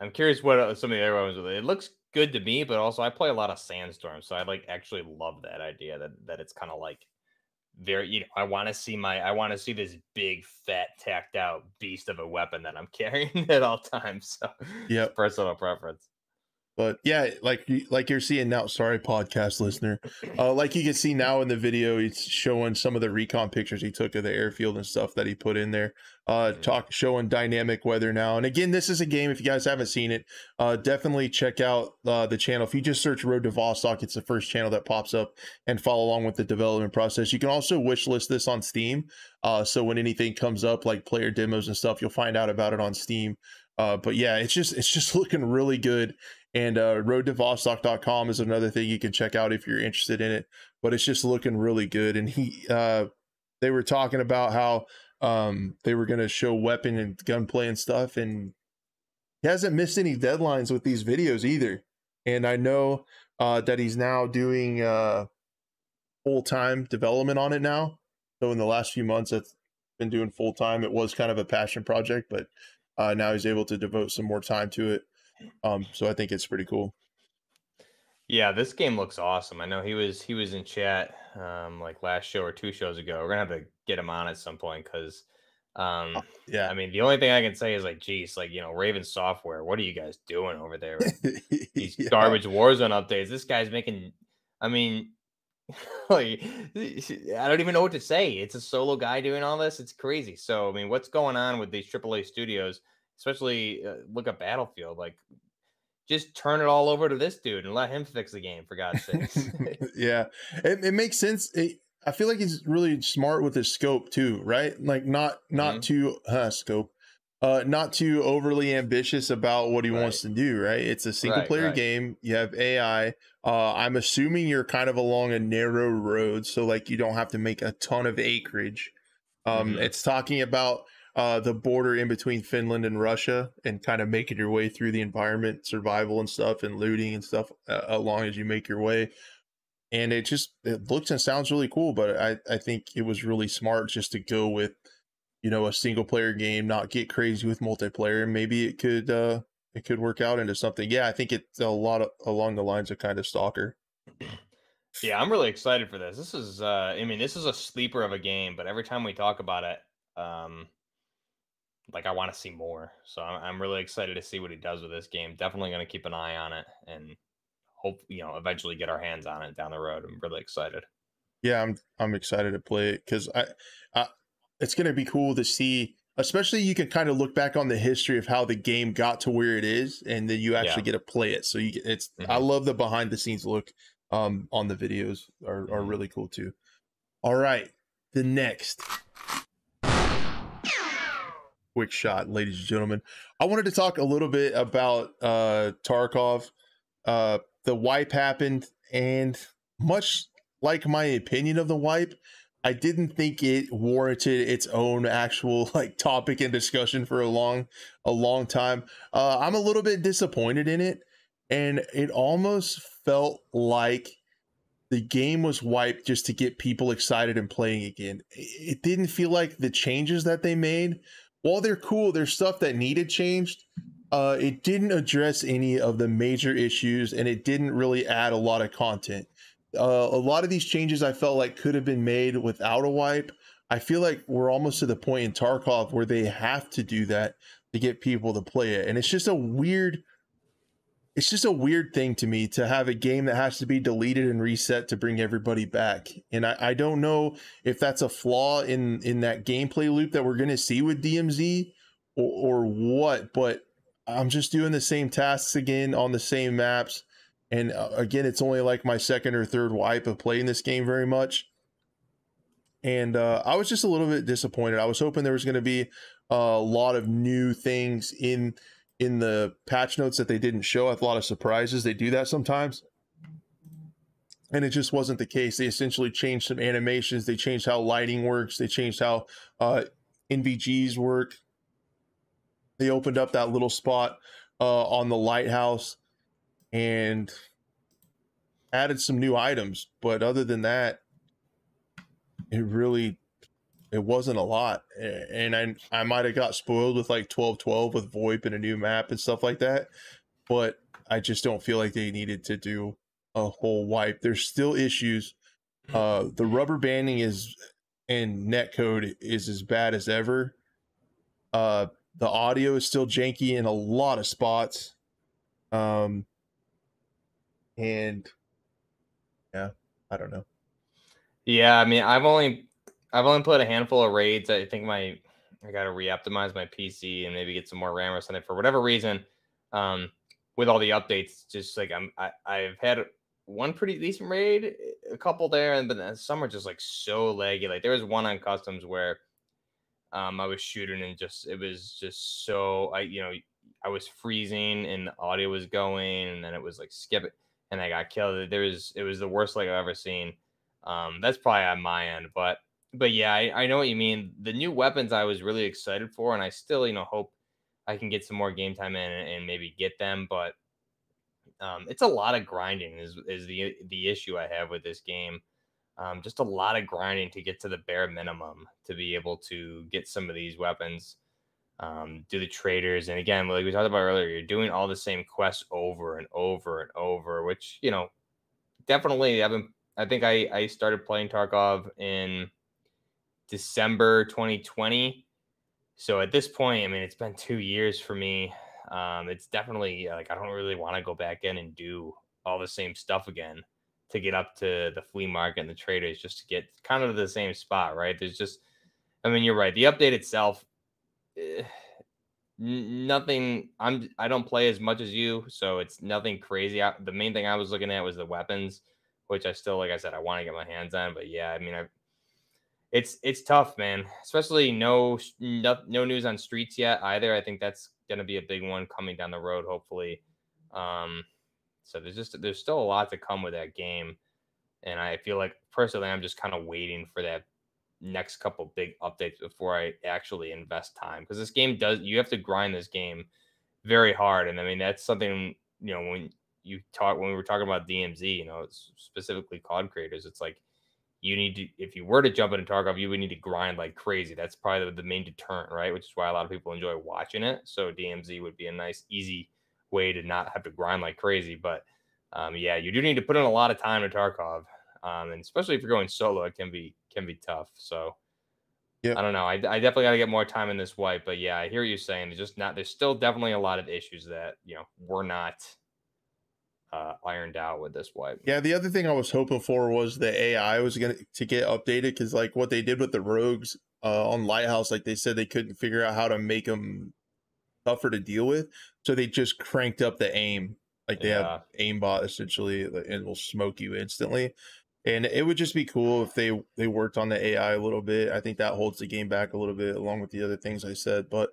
I'm curious what uh, some of the other ones. It looks good to me, but also I play a lot of Sandstorm, so I like actually love that idea that that it's kind of like very. You know, I want to see my. I want to see this big, fat, tacked out beast of a weapon that I'm carrying at all times. So, Yep. personal preference. But yeah, like like you're seeing now. Sorry, podcast listener. Uh, like you can see now in the video, it's showing some of the recon pictures he took of the airfield and stuff that he put in there. Uh, Mhm. talk showing dynamic weather now. And again, this is a game. If you guys haven't seen it, uh, definitely check out uh, the channel. If you just search Road to Vostok, it's the first channel that pops up, and follow along with the development process. You can also wish list this on Steam. Uh, so when anything comes up, like player demos and stuff, you'll find out about it on Steam. Uh, but yeah, it's just it's just looking really good. And uh, roadtovostok.com is another thing you can check out if you're interested in it. But it's just looking really good. And he, uh, they were talking about how um, they were going to show weapon and gunplay and stuff, and he hasn't missed any deadlines with these videos either. And I know uh, that he's now doing uh, full time development on it now. So in the last few months, it's been doing full time. It was kind of a passion project, but uh, now he's able to devote some more time to it. Um, so I think it's pretty cool. Yeah, this game looks awesome. I know he was he was in chat um like last show or two shows ago. We're gonna have to get him on at some point because um Yeah. I mean the only thing I can say is like geez, like you know, Raven Software, what are you guys doing over there? These Yeah. garbage Warzone updates. This guy's making I mean like I don't even know what to say. It's a solo guy doing all this. It's crazy. So I mean, what's going on with these AAA studios, especially uh, look at Battlefield? Like, just turn it all over to this dude and let him fix the game for God's sakes. yeah, it, it makes sense. It, I feel like he's really smart with his scope too, right? Like not not Mhm. too uh, scope, uh, not too overly ambitious about what he wants to do. Right? It's a single Right, player right. game. You have AI. Uh, I'm assuming you're kind of along a narrow road, so like you don't have to make a ton of acreage. Um, Mhm. It's talking about uh, the border in between Finland and Russia, and kind of making your way through the environment, survival and stuff, and looting and stuff uh, along as you make your way. And it just it looks and sounds really cool but i i think it was really smart just to go with you know a single player game not get crazy with multiplayer maybe it could uh it could work out into something. Yeah i think it's a lot of along the lines of kind of stalker. Yeah, I'm really excited for this. This is, uh, I mean, this is a sleeper of a game, but every time we talk about it, um, like I want to see more. So I'm, I'm really excited to see what he does with this game. Definitely going to keep an eye on it and hope you know eventually get our hands on it down the road. I'm really excited. yeah i'm i'm excited to play it because I, I it's going to be cool to see especially you can kind of look back on the history of how the game got to where it is and then you actually Yeah. get to play it so you get it's i Mhm. love the behind the scenes look um on the videos are, are Mhm. really cool too all right the next quick shot ladies and gentlemen i wanted to talk a little bit about uh tarkov uh the wipe happened and much like my opinion of the wipe. I didn't think it warranted its own actual like topic and discussion for a long, a long time. Uh, I'm a little bit disappointed in it, and it almost felt like the game was wiped just to get people excited and playing again. It didn't feel like the changes that they made, while they're cool, there's stuff that needed changed. Uh, it didn't address any of the major issues, and it didn't really add a lot of content. Uh, a lot of these changes I felt like could have been made without a wipe. I feel like we're almost to the point in Tarkov where they have to do that to get people to play it, and it's just a weird it's just a weird thing to me to have a game that has to be deleted and reset to bring everybody back. And I, I don't know if that's a flaw in in that gameplay loop that we're gonna see with DMZ or, or what, but I'm just doing the same tasks again on the same maps. And uh, again, it's only like my second or third wipe of playing this game very much. And uh, I was just a little bit disappointed. I was hoping there was going to be a lot of new things in in the patch notes that they didn't show. A lot of surprises. They do that sometimes. And it just wasn't the case. They essentially changed some animations. They changed how lighting works. They changed how uh, NVGs work. They opened up that little spot uh, on the lighthouse and added some new items. But other than that, it really it wasn't a lot and i i might have got spoiled with like 12 12 with voip and a new map and stuff like that but i just don't feel like they needed to do a whole wipe. There's still issues. Uh the rubber banding is and netcode is as bad as ever. Uh the audio is still janky in a lot of spots. Um and yeah i don't know. Yeah i mean i've only I've only played a handful of raids. I think my I got to re-optimize my PC and maybe get some more RAM or something. For whatever reason, um, with all the updates, just like I'm, I, I've had one pretty decent raid, a couple there, and but some are just like so laggy. Like there was one on customs where um, I was shooting and just it was just so I you know I was freezing and the audio was going and then it was like skip it and I got killed. There was it was the worst like I've ever seen. Um, that's probably on my end, but but yeah, I, I know what you mean. The new weapons I was really excited for, and I still, you know, hope I can get some more game time in and, and maybe get them. But um, it's a lot of grinding is is the the issue I have with this game. Um, just a lot of grinding to get to the bare minimum to be able to get some of these weapons. Um, do the traders, and again, like we talked about earlier, you're doing all the same quests over and over and over, which you know, definitely. I've been. I think I I started playing Tarkov in December 2020. So at this point, I mean, it's been two years for me. Um, it's definitely like I don't really want to go back in and do all the same stuff again to get up to the flea market and the traders just to get kind of the same spot, right? There's just, I mean, you're right. The update itself, eh, nothing. I'm I don't play as much as you, so it's nothing crazy. I, the main thing I was looking at was the weapons, which I still, like I said, I want to get my hands on. But yeah, I mean, I it's it's tough, man. Especially no no, no news on streets yet either. I think that's going to be a big one coming down the road, hopefully. Um, so there's just there's still a lot to come with that game, and I feel like personally I'm just kind of waiting for that next couple big updates before I actually invest time because this game does you have to grind this game very hard, and I mean that's something you know when you talk when we were talking about DMZ, you know, specifically COD creators, it's like you need to if you were to jump into Tarkov, you would need to grind like crazy. That's probably the, the main deterrent, right? Which is why a lot of people enjoy watching it. So DMZ would be a nice, easy way to not have to grind like crazy. But um, yeah, you do need to put in a lot of time to Tarkov, um, and especially if you're going solo, it can be can be tough. So yep. I don't know. I, I definitely got to get more time in this wipe. But yeah, I hear you saying there's just not. There's still definitely a lot of issues that you know we're not uh, ironed out with this wipe. Yeah, the other thing I was hoping for was the AI was going to get updated because like what they did with the rogues uh, on Lighthouse, like they said they couldn't figure out how to make them tougher to deal with, so they just cranked up the aim. Like they yeah. have aimbot essentially, and will smoke you instantly. And it would just be cool if they they worked on the AI a little bit. I think that holds the game back a little bit, along with the other things I said. But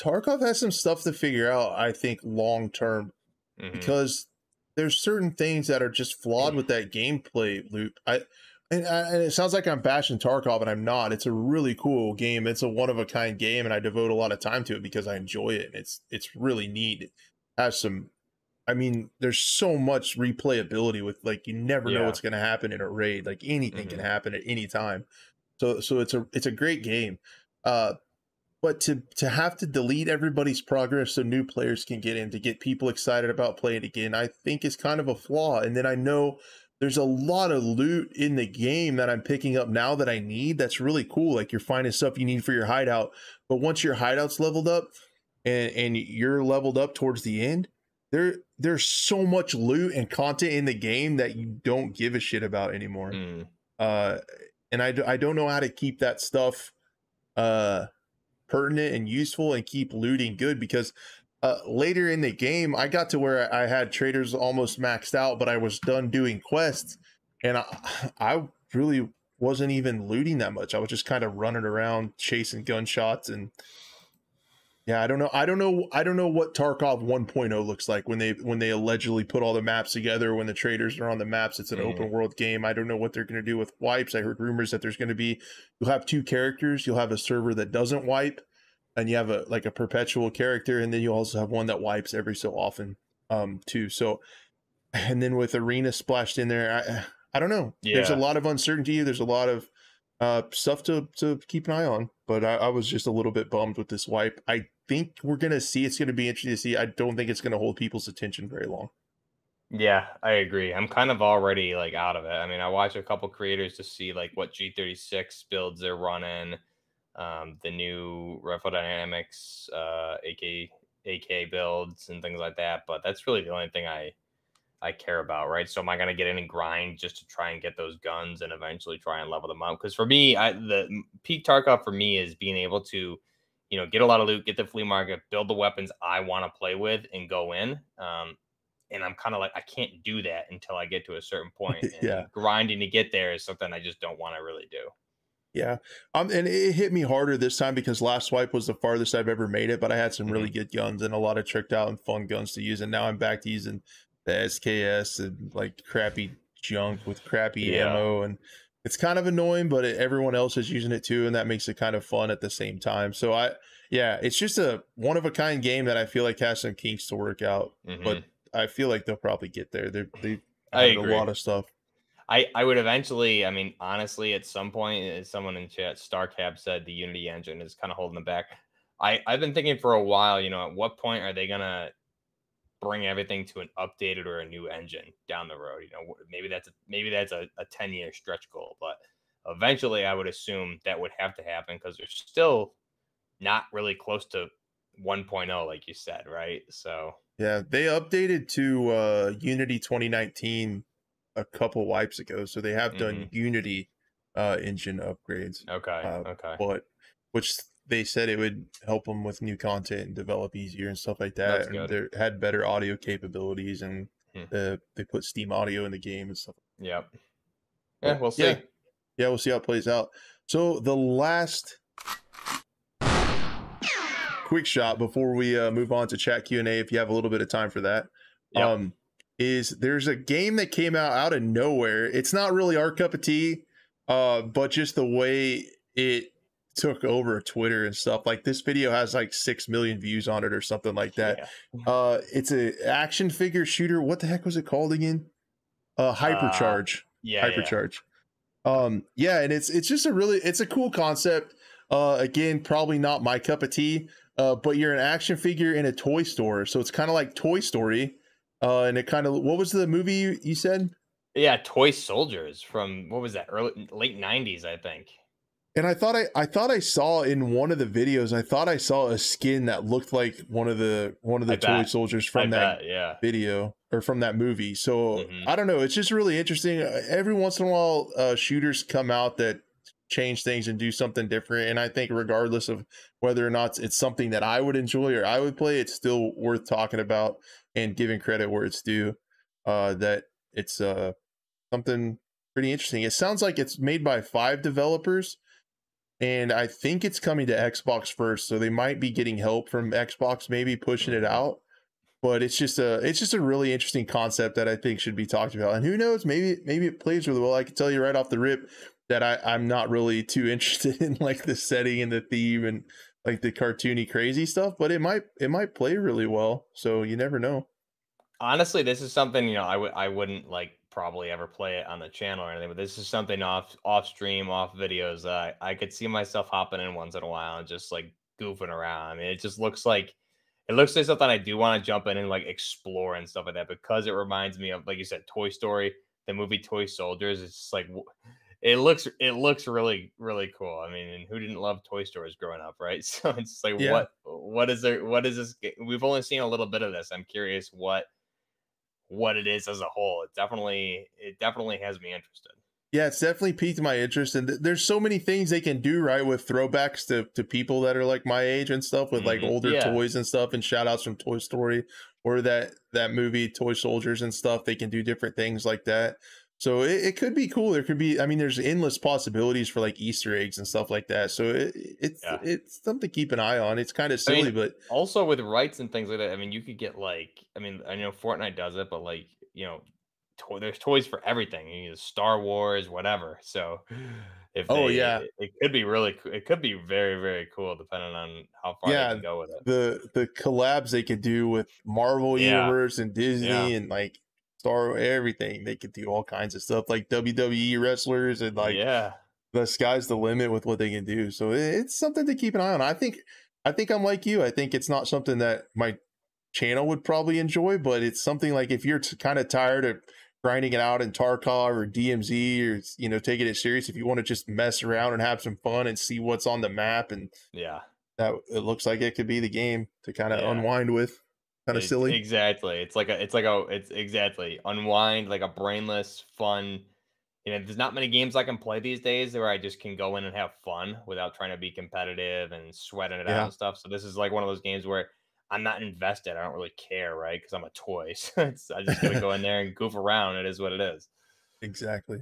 Tarkov has some stuff to figure out. I think long term, mm-hmm. because there's certain things that are just flawed with that gameplay loop. I and, and, it sounds like I'm bashing Tarkov, and I'm not. It's a really cool game. It's a one of a kind game, and I devote a lot of time to it because I enjoy it. And it's it's really neat. It has some, I mean, there's so much replayability with like you never yeah. know what's going to happen in a raid. Like anything mm-hmm. can happen at any time. So so it's a it's a great game. Uh, but to to have to delete everybody's progress so new players can get in to get people excited about playing again, I think is kind of a flaw. And then I know there's a lot of loot in the game that I'm picking up now that I need. That's really cool. Like you're finding stuff you need for your hideout. But once your hideout's leveled up and, and you're leveled up towards the end, there there's so much loot and content in the game that you don't give a shit about anymore. Mm. Uh, and I, I don't know how to keep that stuff uh, pertinent and useful and keep looting good because uh, later in the game, I got to where I had traders almost maxed out, but I was done doing quests, and I, I really wasn't even looting that much. I was just kind of running around chasing gunshots and yeah, I don't know. I don't know. I don't know what Tarkov 1.0 looks like when they when they allegedly put all the maps together. When the traders are on the maps, it's an mm. open world game. I don't know what they're going to do with wipes. I heard rumors that there's going to be you'll have two characters. You'll have a server that doesn't wipe, and you have a like a perpetual character, and then you also have one that wipes every so often, um, too. So, and then with arena splashed in there, I I don't know. Yeah. There's a lot of uncertainty. There's a lot of uh, stuff to to keep an eye on. But I, I was just a little bit bummed with this wipe. I think we're gonna see. It's gonna be interesting to see. I don't think it's gonna hold people's attention very long. Yeah, I agree. I'm kind of already like out of it. I mean, I watch a couple creators to see like what G36 builds they're running um, the new Rifle Dynamics uh, AK AK builds and things like that. But that's really the only thing I I care about, right? So am I to get in and grind just to try and get those guns and eventually try and level them up? Because for me, I, the peak Tarkov for me is being able to, you know, get a lot of loot, get the flea market, build the weapons I want to play with, and go in. Um, and I'm kind of like I can't do that until I get to a certain point. yeah, grinding to get there is something I just don't want to really do. Yeah. Um, and it hit me harder this time because last wipe was the farthest I've ever made it, but I had some really mm-hmm. good guns and a lot of tricked out and fun guns to use. And now I'm back to using the SKS and like crappy junk with crappy yeah. ammo. And it's kind of annoying, but it, everyone else is using it too. And that makes it kind of fun at the same time. So I, yeah, it's just a one of a kind game that I feel like has some kinks to work out, mm-hmm. but I feel like they'll probably get there. They're, they I agree. a lot of stuff. I, I would eventually, I mean, honestly, at some point, as someone in chat, StarCab said the Unity engine is kind of holding them back. I, I've been thinking for a while, you know, at what point are they going to bring everything to an updated or a new engine down the road? You know, maybe that's a, maybe that's a, a 10 year stretch goal, but eventually I would assume that would have to happen because they're still not really close to 1.0, like you said, right? So, yeah, they updated to uh, Unity 2019 a couple wipes ago, so they have done mm-hmm. Unity uh, engine upgrades. Okay. Uh, okay. But which they said it would help them with new content and develop easier and stuff like that. they had better audio capabilities and hmm. uh, they put Steam audio in the game and stuff. Yep. Yeah, we'll see. Yeah. yeah, we'll see how it plays out. So the last quick shot before we uh, move on to chat Q and A, if you have a little bit of time for that. Yep. Um, is there's a game that came out out of nowhere. It's not really our cup of tea, uh, but just the way it took over Twitter and stuff. Like this video has like six million views on it or something like that. Yeah. Uh, it's a action figure shooter. What the heck was it called again? Uh, Hypercharge. Uh, yeah, Hypercharge. Yeah. Um, yeah, and it's it's just a really it's a cool concept. Uh, again, probably not my cup of tea. Uh, but you're an action figure in a toy store, so it's kind of like Toy Story uh, and it kind of what was the movie you, you said? Yeah, Toy Soldiers from what was that? Early late '90s, I think. And I thought I I thought I saw in one of the videos, I thought I saw a skin that looked like one of the one of the I toy bet. soldiers from I that bet, yeah. video or from that movie. So mm-hmm. I don't know. It's just really interesting. Uh, every once in a while, uh, shooters come out that change things and do something different. And I think regardless of whether or not it's something that I would enjoy or I would play, it's still worth talking about and giving credit where it's due. Uh, that it's uh something pretty interesting. It sounds like it's made by five developers, and I think it's coming to Xbox first, so they might be getting help from Xbox, maybe pushing it out. but it's just a it's just a really interesting concept that I think should be talked about. And who knows, maybe maybe it plays really well. I can tell you right off the rip that I I'm not really too interested in like the setting and the theme and like the cartoony crazy stuff, but it might it might play really well. So you never know. Honestly, this is something you know I would I wouldn't like probably ever play it on the channel or anything, but this is something off off stream, off videos that I, I could see myself hopping in once in a while and just like goofing around. I mean, it just looks like it looks like something I do want to jump in and like explore and stuff like that because it reminds me of like you said, Toy Story, the movie Toy Soldiers. It's just like it looks it looks really really cool. I mean, and who didn't love Toy Stories growing up, right? So it's like yeah. what what is there what is this? We've only seen a little bit of this. I'm curious what what it is as a whole. It definitely it definitely has me interested. Yeah, it's definitely piqued my interest, and there's so many things they can do right with throwbacks to to people that are like my age and stuff with like mm-hmm. older yeah. toys and stuff, and shout outs from Toy Story or that that movie Toy Soldiers and stuff. They can do different things like that. So it, it could be cool. There could be, I mean, there's endless possibilities for like Easter eggs and stuff like that. So it, it's yeah. it's something to keep an eye on. It's kind of silly, I mean, but also with rights and things like that. I mean, you could get like, I mean, I know Fortnite does it, but like, you know, to- there's toys for everything. You know, Star Wars, whatever. So if oh yeah, it, it, could be really, it could be very very cool depending on how far yeah, they can go with it. The the collabs they could do with Marvel yeah. Universe and Disney and like Star everything. They could do all kinds of stuff like WWE wrestlers and like yeah, the sky's the limit with what they can do. So it's something to keep an eye on. I think I think I'm like you. I think it's not something that my channel would probably enjoy, but it's something like if you're t- kind of tired of grinding it out in Tarkov or DMZ or you know taking it serious, if you want to just mess around and have some fun and see what's on the map and yeah, that it looks like it could be the game to kind of yeah. unwind with. Kind of silly. Exactly. It's like a it's like a it's exactly unwind like a brainless fun you know, there's not many games I can play these days where I just can go in and have fun without trying to be competitive and sweating it yeah. out and stuff. So this is like one of those games where I'm not invested. I don't really care, right? Because I'm a toy. So I just gotta go in there and goof around. It is what it is. Exactly.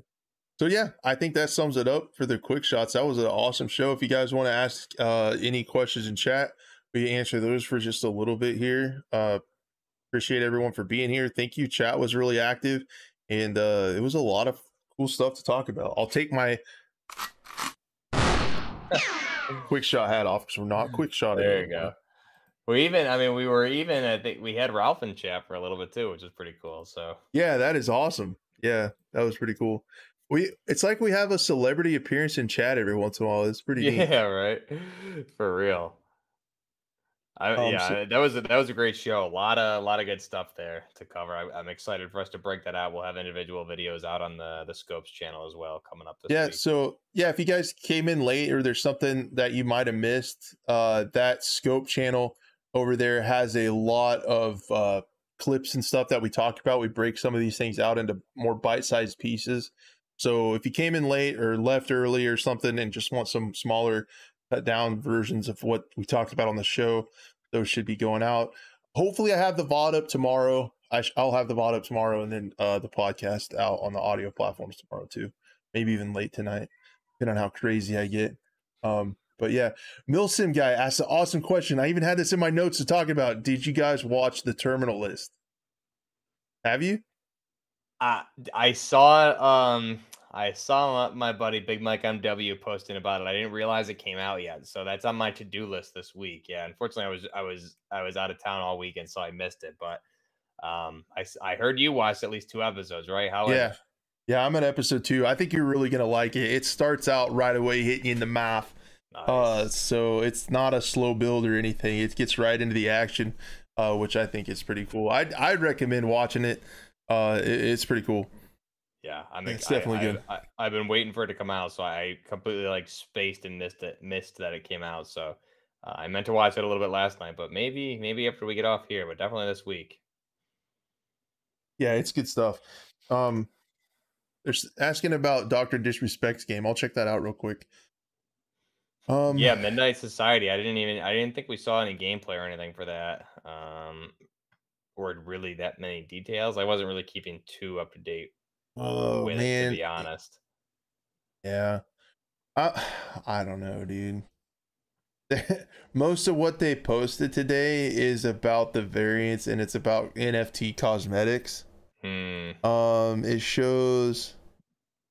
So yeah, I think that sums it up for the quick shots. That was an awesome show. If you guys want to ask uh, any questions in chat, we answer those for just a little bit here. Uh, appreciate everyone for being here. Thank you. Chat was really active, and uh, it was a lot of cool stuff to talk about. I'll take my quick shot hat off because we're not quick shot. There anymore. you go. We even, I mean, we were even. I think we had Ralph in chat for a little bit too, which is pretty cool. So yeah, that is awesome. Yeah, that was pretty cool. We it's like we have a celebrity appearance in chat every once in a while. It's pretty yeah, neat. right. For real. I, um, yeah, so, that was a, that was a great show. A lot of a lot of good stuff there to cover. I, am excited for us to break that out. We'll have individual videos out on the the Scopes channel as well coming up. yeah, week. so yeah, if you guys came in late or there's something that you might have missed, uh, that Scope channel over there has a lot of uh, clips and stuff that we talked about. We break some of these things out into more bite sized pieces. So if you came in late or left early or something and just want some smaller cut down versions of what we talked about on the show, those should be going out. Hopefully, I have the VOD up tomorrow. I will have the VOD up tomorrow, and then uh, the podcast out on the audio platforms tomorrow too. Maybe even late tonight, depending on how crazy I get. Um, but yeah, Milsim guy asked an awesome question. I even had this in my notes to talk about. Did you guys watch the terminal list? Have you? Uh, I saw um I saw my buddy Big Mike MW posting about it. I didn't realize it came out yet, so that's on my to do list this week. Yeah, unfortunately, I was I was I was out of town all weekend, so I missed it. But um, I I heard you watched at least two episodes, right? How? Yeah, yeah, I'm at episode two. I think you're really gonna like it. It starts out right away hitting you in the mouth. Nice. Uh, so it's not a slow build or anything. It gets right into the action, uh, which I think is pretty cool. I'd I'd recommend watching it. Uh, it, it's pretty cool. Yeah, I mean, it's definitely I, good. I, I, have been waiting for it to come out, so I completely like spaced and missed it, missed that it came out. So uh, I meant to watch it a little bit last night, but maybe, maybe after we get off here, but definitely this week. Yeah, it's good stuff. Um, they're asking about Doctor Disrespect's game. I'll check that out real quick. Um, yeah, Midnight Society. I didn't even, I didn't think we saw any gameplay or anything for that. Um, or really that many details. I wasn't really keeping too up to date Oh with man, it, to be honest. Yeah, I I don't know, dude. most of what they posted today is about the variants and it's about NFT cosmetics. Hmm. Um, it shows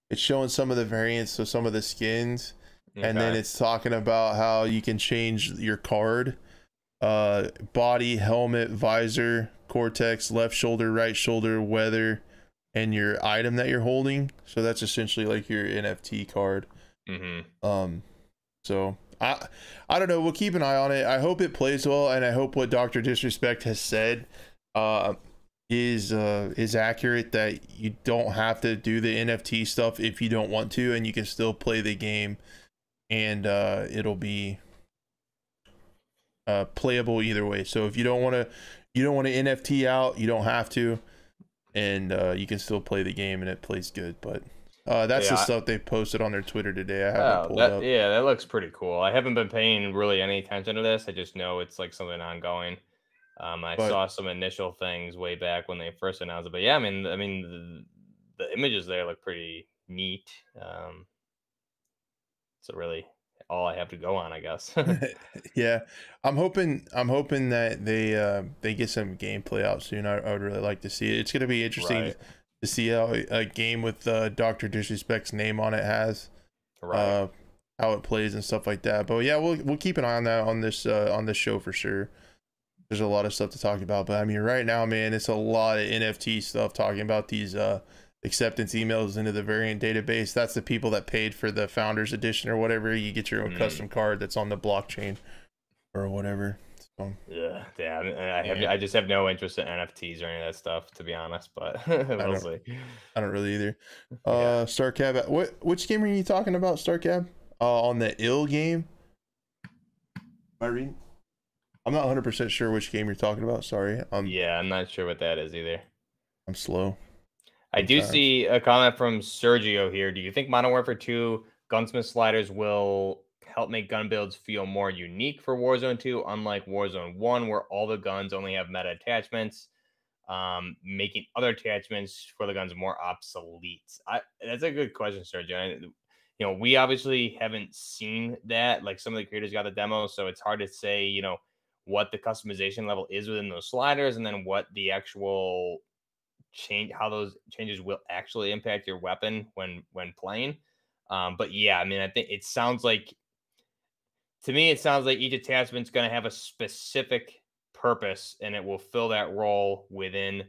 it's showing some of the variants, so some of the skins, and then it's talking about how you can change your card, uh, body, helmet, visor, cortex, left shoulder, right shoulder, weather, and your item that you're holding. So that's essentially like your NFT card. Mhm. Um, so I I don't know. We'll keep an eye on it. I hope it plays well, and I hope what Doctor Disrespect has said uh, is uh, is accurate. That you don't have to do the NFT stuff if you don't want to, and you can still play the game, and uh, it'll be uh, playable either way. So if you don't want to, you don't want to NFT out, you don't have to, and uh, you can still play the game, and it plays good. But uh, that's the Yeah, I- stuff they posted on their Twitter today. I haven't Oh, pulled that, up. yeah, that looks pretty cool. I haven't been paying really any attention to this. I just know it's like something ongoing. Um, I But- saw some initial things way back when they first announced it, but yeah, I mean, I mean, the, the images there look pretty neat. Um, so really, all I have to go on, I guess. yeah, I'm hoping I'm hoping that they uh, they get some gameplay out soon. I, I would really like to see it. It's gonna be interesting Right. to see how a a game with uh, Doctor Disrespect's name on it has right. uh, how it plays and stuff like that. But yeah, we'll we'll keep an eye on that on this uh, on this show for sure. There's a lot of stuff to talk about, but I mean, right now, man, it's a lot of NFT stuff talking about these uh, acceptance emails into the variant database. That's the people that paid for the founders edition or whatever. You get your own Mm. custom card that's on the blockchain or whatever. So yeah, yeah. I have, Yeah. I just have no interest in NFTs or any of that stuff, to be honest. But we'll don't- see. I don't really either. Yeah. Uh, Starcab, what which game are you talking about, Starcab? Uh, on the ill game. Am I reading? I'm not 100 percent sure which game you're talking about. Sorry, I'm yeah, I'm not sure what that is either. I'm slow. I do see a comment from Sergio here. Do you think Modern Warfare 2 gunsmith sliders will help make gun builds feel more unique for Warzone 2, unlike Warzone 1, where all the guns only have meta attachments, um, making other attachments for the guns more obsolete? I, that's a good question, Sergio. I- you know, we obviously haven't seen that. Like some of the creators got the demo, so it's hard to say, you know, what the customization level is within those sliders and then what the actual change how those changes will actually impact your weapon when when playing. Um but yeah i mean i think it sounds like to me it sounds like each attachment's going to have a specific purpose and it will fill that role within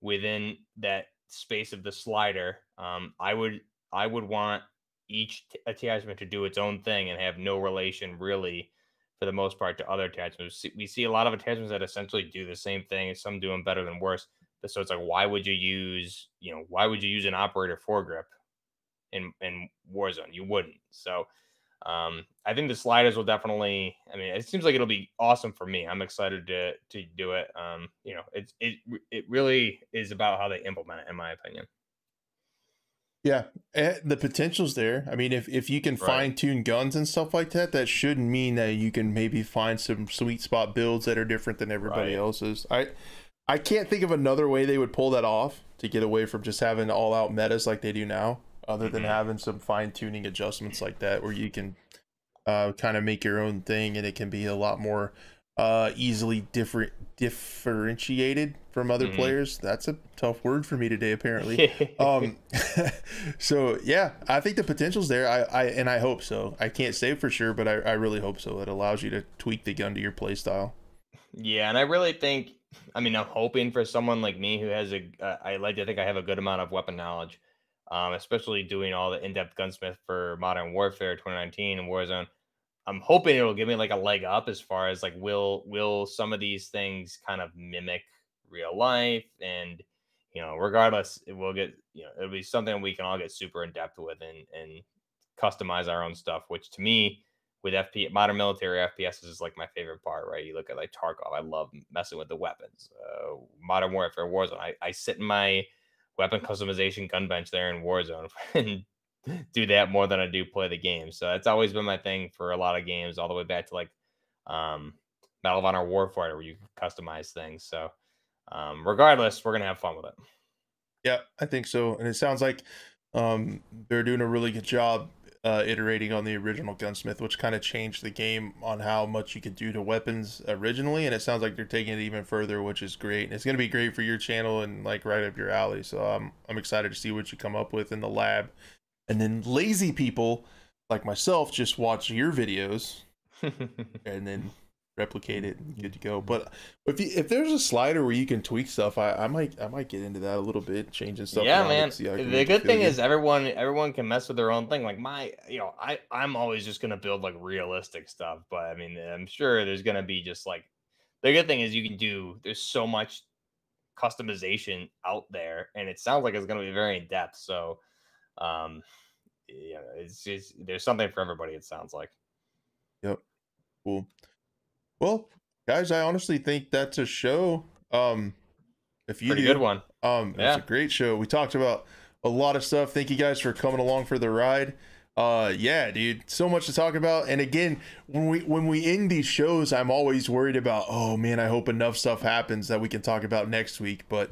within that space of the slider. Um i would i would want each t- attachment to do its own thing and have no relation really for the most part to other attachments. We see, a lot of attachments that essentially do the same thing some do them better than worse so it's like, why would you use, you know, why would you use an operator foregrip in in Warzone? You wouldn't. So um, I think the sliders will definitely. I mean, it seems like it'll be awesome for me. I'm excited to to do it. Um, you know, it's it it really is about how they implement it, in my opinion. Yeah, eh, the potential's there. I mean, if if you can Right. fine tune guns and stuff like that, that should mean that you can maybe find some sweet spot builds that are different than everybody Right. else's. I I can't think of another way they would pull that off to get away from just having all out metas like they do now, other than Mhm. having some fine tuning adjustments like that, where you can uh, kind of make your own thing and it can be a lot more uh, easily different differentiated from other Mhm. players. That's a tough word for me today, apparently um so yeah i think the potential's there i i and i hope so i can't say for sure but i, I really hope so it allows you to tweak the gun to your play style Yeah, and I really think, I mean, I'm hoping for someone like me who has a, uh, I like to think I have a good amount of weapon knowledge, um, especially doing all the in-depth gunsmith for Modern Warfare 2019 and Warzone. I'm hoping it'll give me like a leg up as far as like will will some of these things kind of mimic real life and you know regardless it will get you know it'll be something we can all get super in depth with and and customize our own stuff which to me with FP modern military FPS is like my favorite part, right? You look at like Tarkov, I love messing with the weapons. Uh, modern Warfare, Warzone, I, I sit in my weapon customization gun bench there in Warzone and do that more than I do play the game. So that's always been my thing for a lot of games, all the way back to like um, Medal of Honor Warfighter, where you customize things. So um, regardless, we're gonna have fun with it. yeah i think so and it sounds like um they're doing a really good job uh, iterating on the original gunsmith, which kind of changed the game on how much you could do to weapons originally, and it sounds like they're taking it even further, which is great. And it's gonna be great for your channel and like right up your alley. So I'm I'm excited to see what you come up with in the lab. And then lazy people like myself just watch your videos and then replicate it and good to go. But if you, if there's a slider where you can tweak stuff, I, I might I might get into that a little bit, changing stuff. Yeah, man. The good thing is everyone everyone can mess with their own thing. Like my, you know, I I'm always just gonna build like realistic stuff, but I mean, I'm sure there's gonna be just like the good thing is you can do. There's so much customization out there, and it sounds like it's gonna be very in depth. So, um, yeah, it's just there's something for everybody. It sounds like. Yep. Cool. Well, guys, I honestly think that's a show. Um, if you Pretty do, good one. Um, yeah. it's a great show. We talked about a lot of stuff. Thank you guys for coming along for the ride. Uh, yeah, dude, so much to talk about. And again, when we when we end these shows, I'm always worried about. Oh man, I hope enough stuff happens that we can talk about next week. But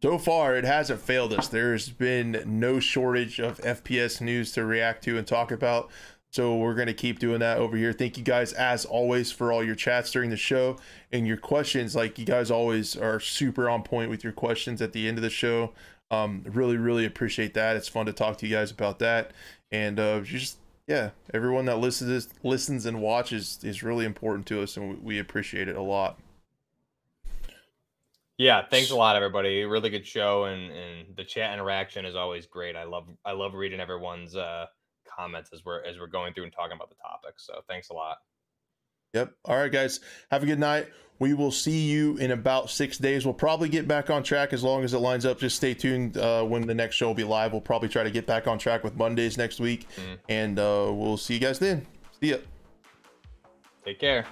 so far, it hasn't failed us. There's been no shortage of FPS news to react to and talk about. So we're going to keep doing that over here. Thank you guys, as always, for all your chats during the show and your questions. Like you guys always are super on point with your questions at the end of the show. Um, really, really appreciate that. It's fun to talk to you guys about that. And uh, just yeah, everyone that listens listens and watches is really important to us, and we appreciate it a lot. Yeah, thanks a lot, everybody. Really good show, and and the chat interaction is always great. I love I love reading everyone's uh comments as we're as we're going through and talking about the topic. So thanks a lot. Yep. All right, guys. Have a good night. We will see you in about six days. We'll probably get back on track as long as it lines up. Just stay tuned uh, when the next show will be live. We'll probably try to get back on track with Mondays next week, mm-hmm. and uh, we'll see you guys then. See ya. Take care.